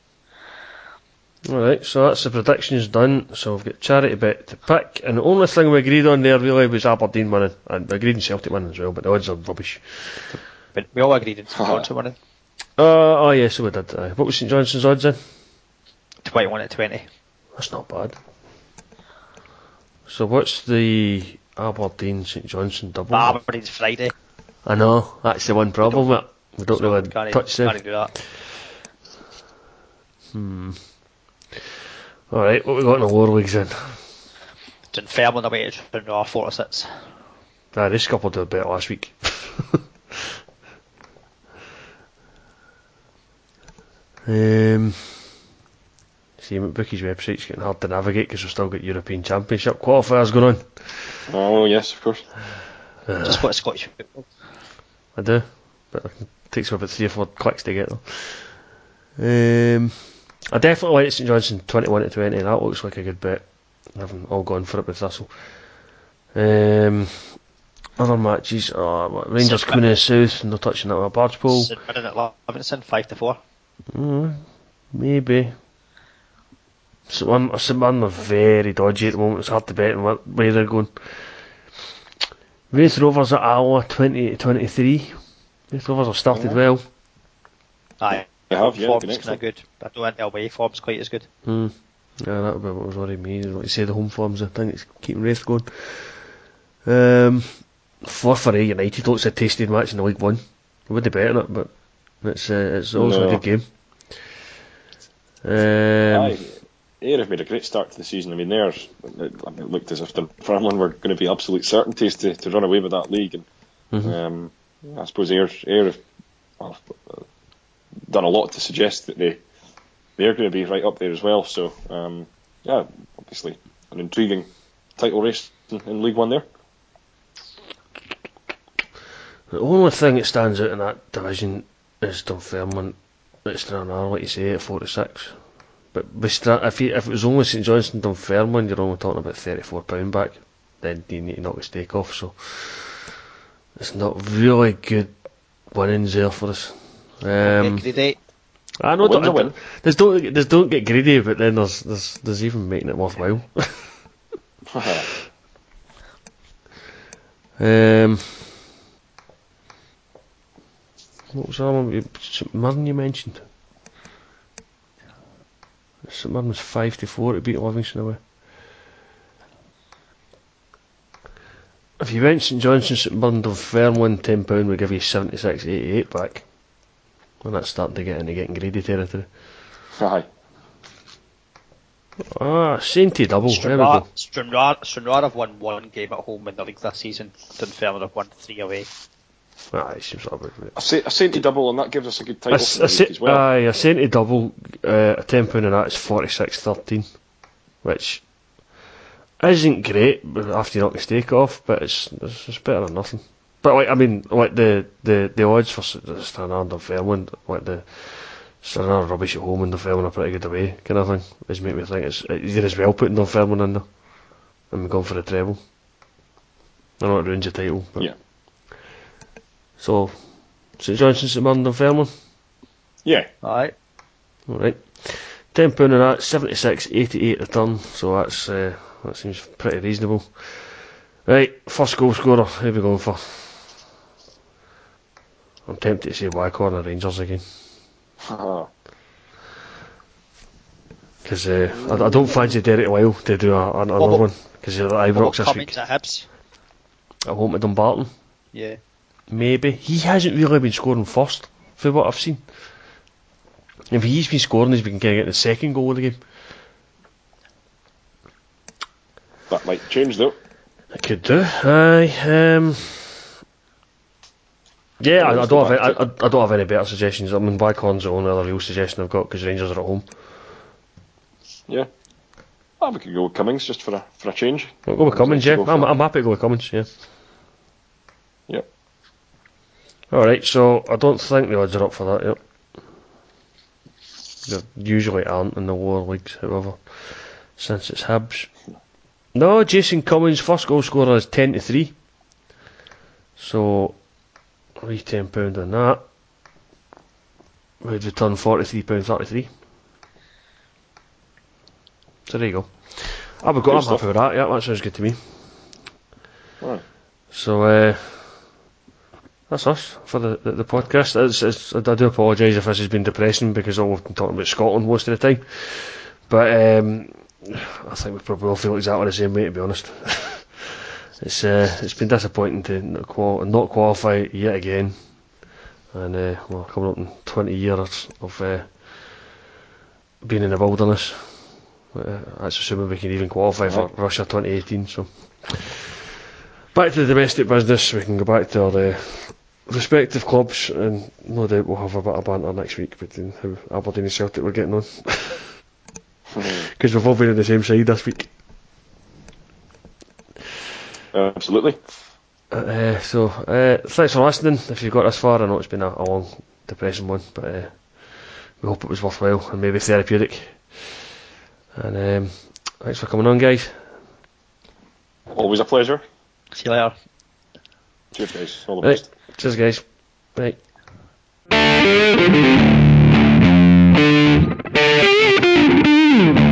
Alright, so that's the predictions done. So we've got charity bet to pick, and the only thing we agreed on there really was Aberdeen winning. And we agreed on Celtic winning as well, but the odds are rubbish. But we all agreed in St Johnstone winning. Uh, oh yeah, so we did. Uh, what was St Johnson's odds then? 21 to 20. That's not bad. So what's the Aberdeen St Johnson double? Aberdeen's Friday. I know, that's the one problem with it. We don't so really can't, touch them. can't do that. Hmm. Alright, what we got in the lower leagues then? Dunfermline away to Stranraer 4 to 6. Ah, this couple did a bit last week. um, see, McBookie's website's getting hard to navigate because we've still got European Championship qualifiers going on. Oh yes, of course. Just what Scottish football. I do, but it takes me about three or four clicks to get them. Um, I definitely like St Johnson 21 to 20. That looks like a good bet. I haven't all gone for it with Thistle. Um, other matches, uh, what, Rangers St. coming in the south and they're touching that with Bargepool. St Mirren at Livingston 5 to 4. Mm, maybe. St Mirren, St Mirren are very dodgy at the moment. It's hard to bet on what way they're going. Raith Rovers at Alloa 20 to 23. Raith Rovers have started Yeah. well. Aye. They have, yeah, form's been kind of good. I don't think the away form's quite as good. Hmm. Yeah, that would be what was worrying me. Like you say, the home form's the thing that's keeping Raith going. Um, Forfar United looks a tasty match in the League One. I wouldn't bet on it, but it's uh, it's also No. a good game. Um, Aye. Ayr have made a great start to the season. I mean, theirs it, looked as if Dunfermline were going to be absolute certainties to, to run away with that league. And Mhm. um, I suppose Ayr, Ayr have well, done a lot to suggest that they they're going to be right up there as well. So um, yeah, obviously an intriguing title race in, in League One there. The only thing that stands out in that division is Dunfermline. It's Stranraer, like you say, at 46. But with Stra- if, you, if it was only St Johnstone Dunfermline, you're only talking about £34 back. Then you need to knock the stake off. So it's not really good winnings there for us. Um, Get greedy. I know A win's a don't, win. there's don't there's don't get greedy, but then there's there's there's even making it worthwhile. um, what was the other one? you- St Mirren you mentioned? St Mirren was five to four to beat Livingston away. If you went St Johnstone, St Mirren, Dunfermline, ten pound would give you seventy six eighty eight back. And that's starting to get into getting greedy territory. Aye. Ah, Sainty double. There we Stranraer, go. Stranraer, Stranraer have won one game at home in the league this season. Dunfermline have won three away. Aye, it seems like a A, sa- a Sainty double, and that gives us a good title A, a, the week as well. Aye, a to double, uh, a ten pound and that is forty six thirteen, which isn't great after you knock the stake off, but it's, it's it's better than nothing. But like I mean, like the the, the odds for Stranraer and Fairmont, like the Stranraer rubbish at home and the Fairmont are pretty good away, kind of thing, is make me think it's either as well putting Fairmont in there and going for the treble. I know it ruins your title, but Yeah. So St Johnson, St Mirren, and Fairmont. Yeah, Alright. Alright. Ten pound of that, seventy six eighty eight return, so that's uh, that seems pretty reasonable. Right, first goal scorer, who are we going for? I'm tempted to say Waghorn or Rangers again. Ah, Because uh, I, I don't fancy Derek Lyle to do a, an- another What one. Because he's at What Ibrox this Cummings week. at Hibs? At home to Dumbarton. Yeah. Maybe. He hasn't really been scoring first, for what I've seen. If he's been scoring, he's been getting the second goal of the game. that might change though. I could do. Aye. Um, yeah, I, I don't have. I, I, I don't have any better suggestions. I mean, Waghorn's the only other real suggestion I've got because Rangers are at home. Yeah. Ah, we could go with Cummings just for a for a change. I'll go with Cummings. Yeah, I'm. I'm happy to go with Cummings, Yeah. Yep. All right. So I don't think the odds are up for that. Yep. They usually aren't in the lower leagues, however, since it's Hibs. No, Jason Cummings' first goal scorer is ten to three. So, we ten pound on that. We'd return forty three pound thirty three. So there you go. I've got, I'm stuff. happy with that. Yeah, that sounds good to me. Right. So uh, that's us for the, the, the podcast. It's, it's, I do apologise if this has been depressing because all we've been talking about Scotland most of the time. But um, I think we probably all feel exactly the same way, to be honest. it's uh, it's been disappointing to not, qual- not qualify yet again, and uh, well, coming up in 20 years of uh, being in the wilderness. Uh, that's assuming we can even qualify for. Russia 2018. So back to the domestic business. We can go back to our uh, respective clubs, and no doubt we'll have a bit of banter next week between how Aberdeen and Celtic were getting on. Because we've all been on the same side this week. Uh, absolutely. Uh, so, uh, thanks for listening. If you've got this far, I know it's been a, a long, depressing one, but uh, we hope it was worthwhile and maybe therapeutic. And um, thanks for coming on, guys. Always a pleasure. See you later. Cheers, guys. All the Right, best. Cheers, guys. Bye.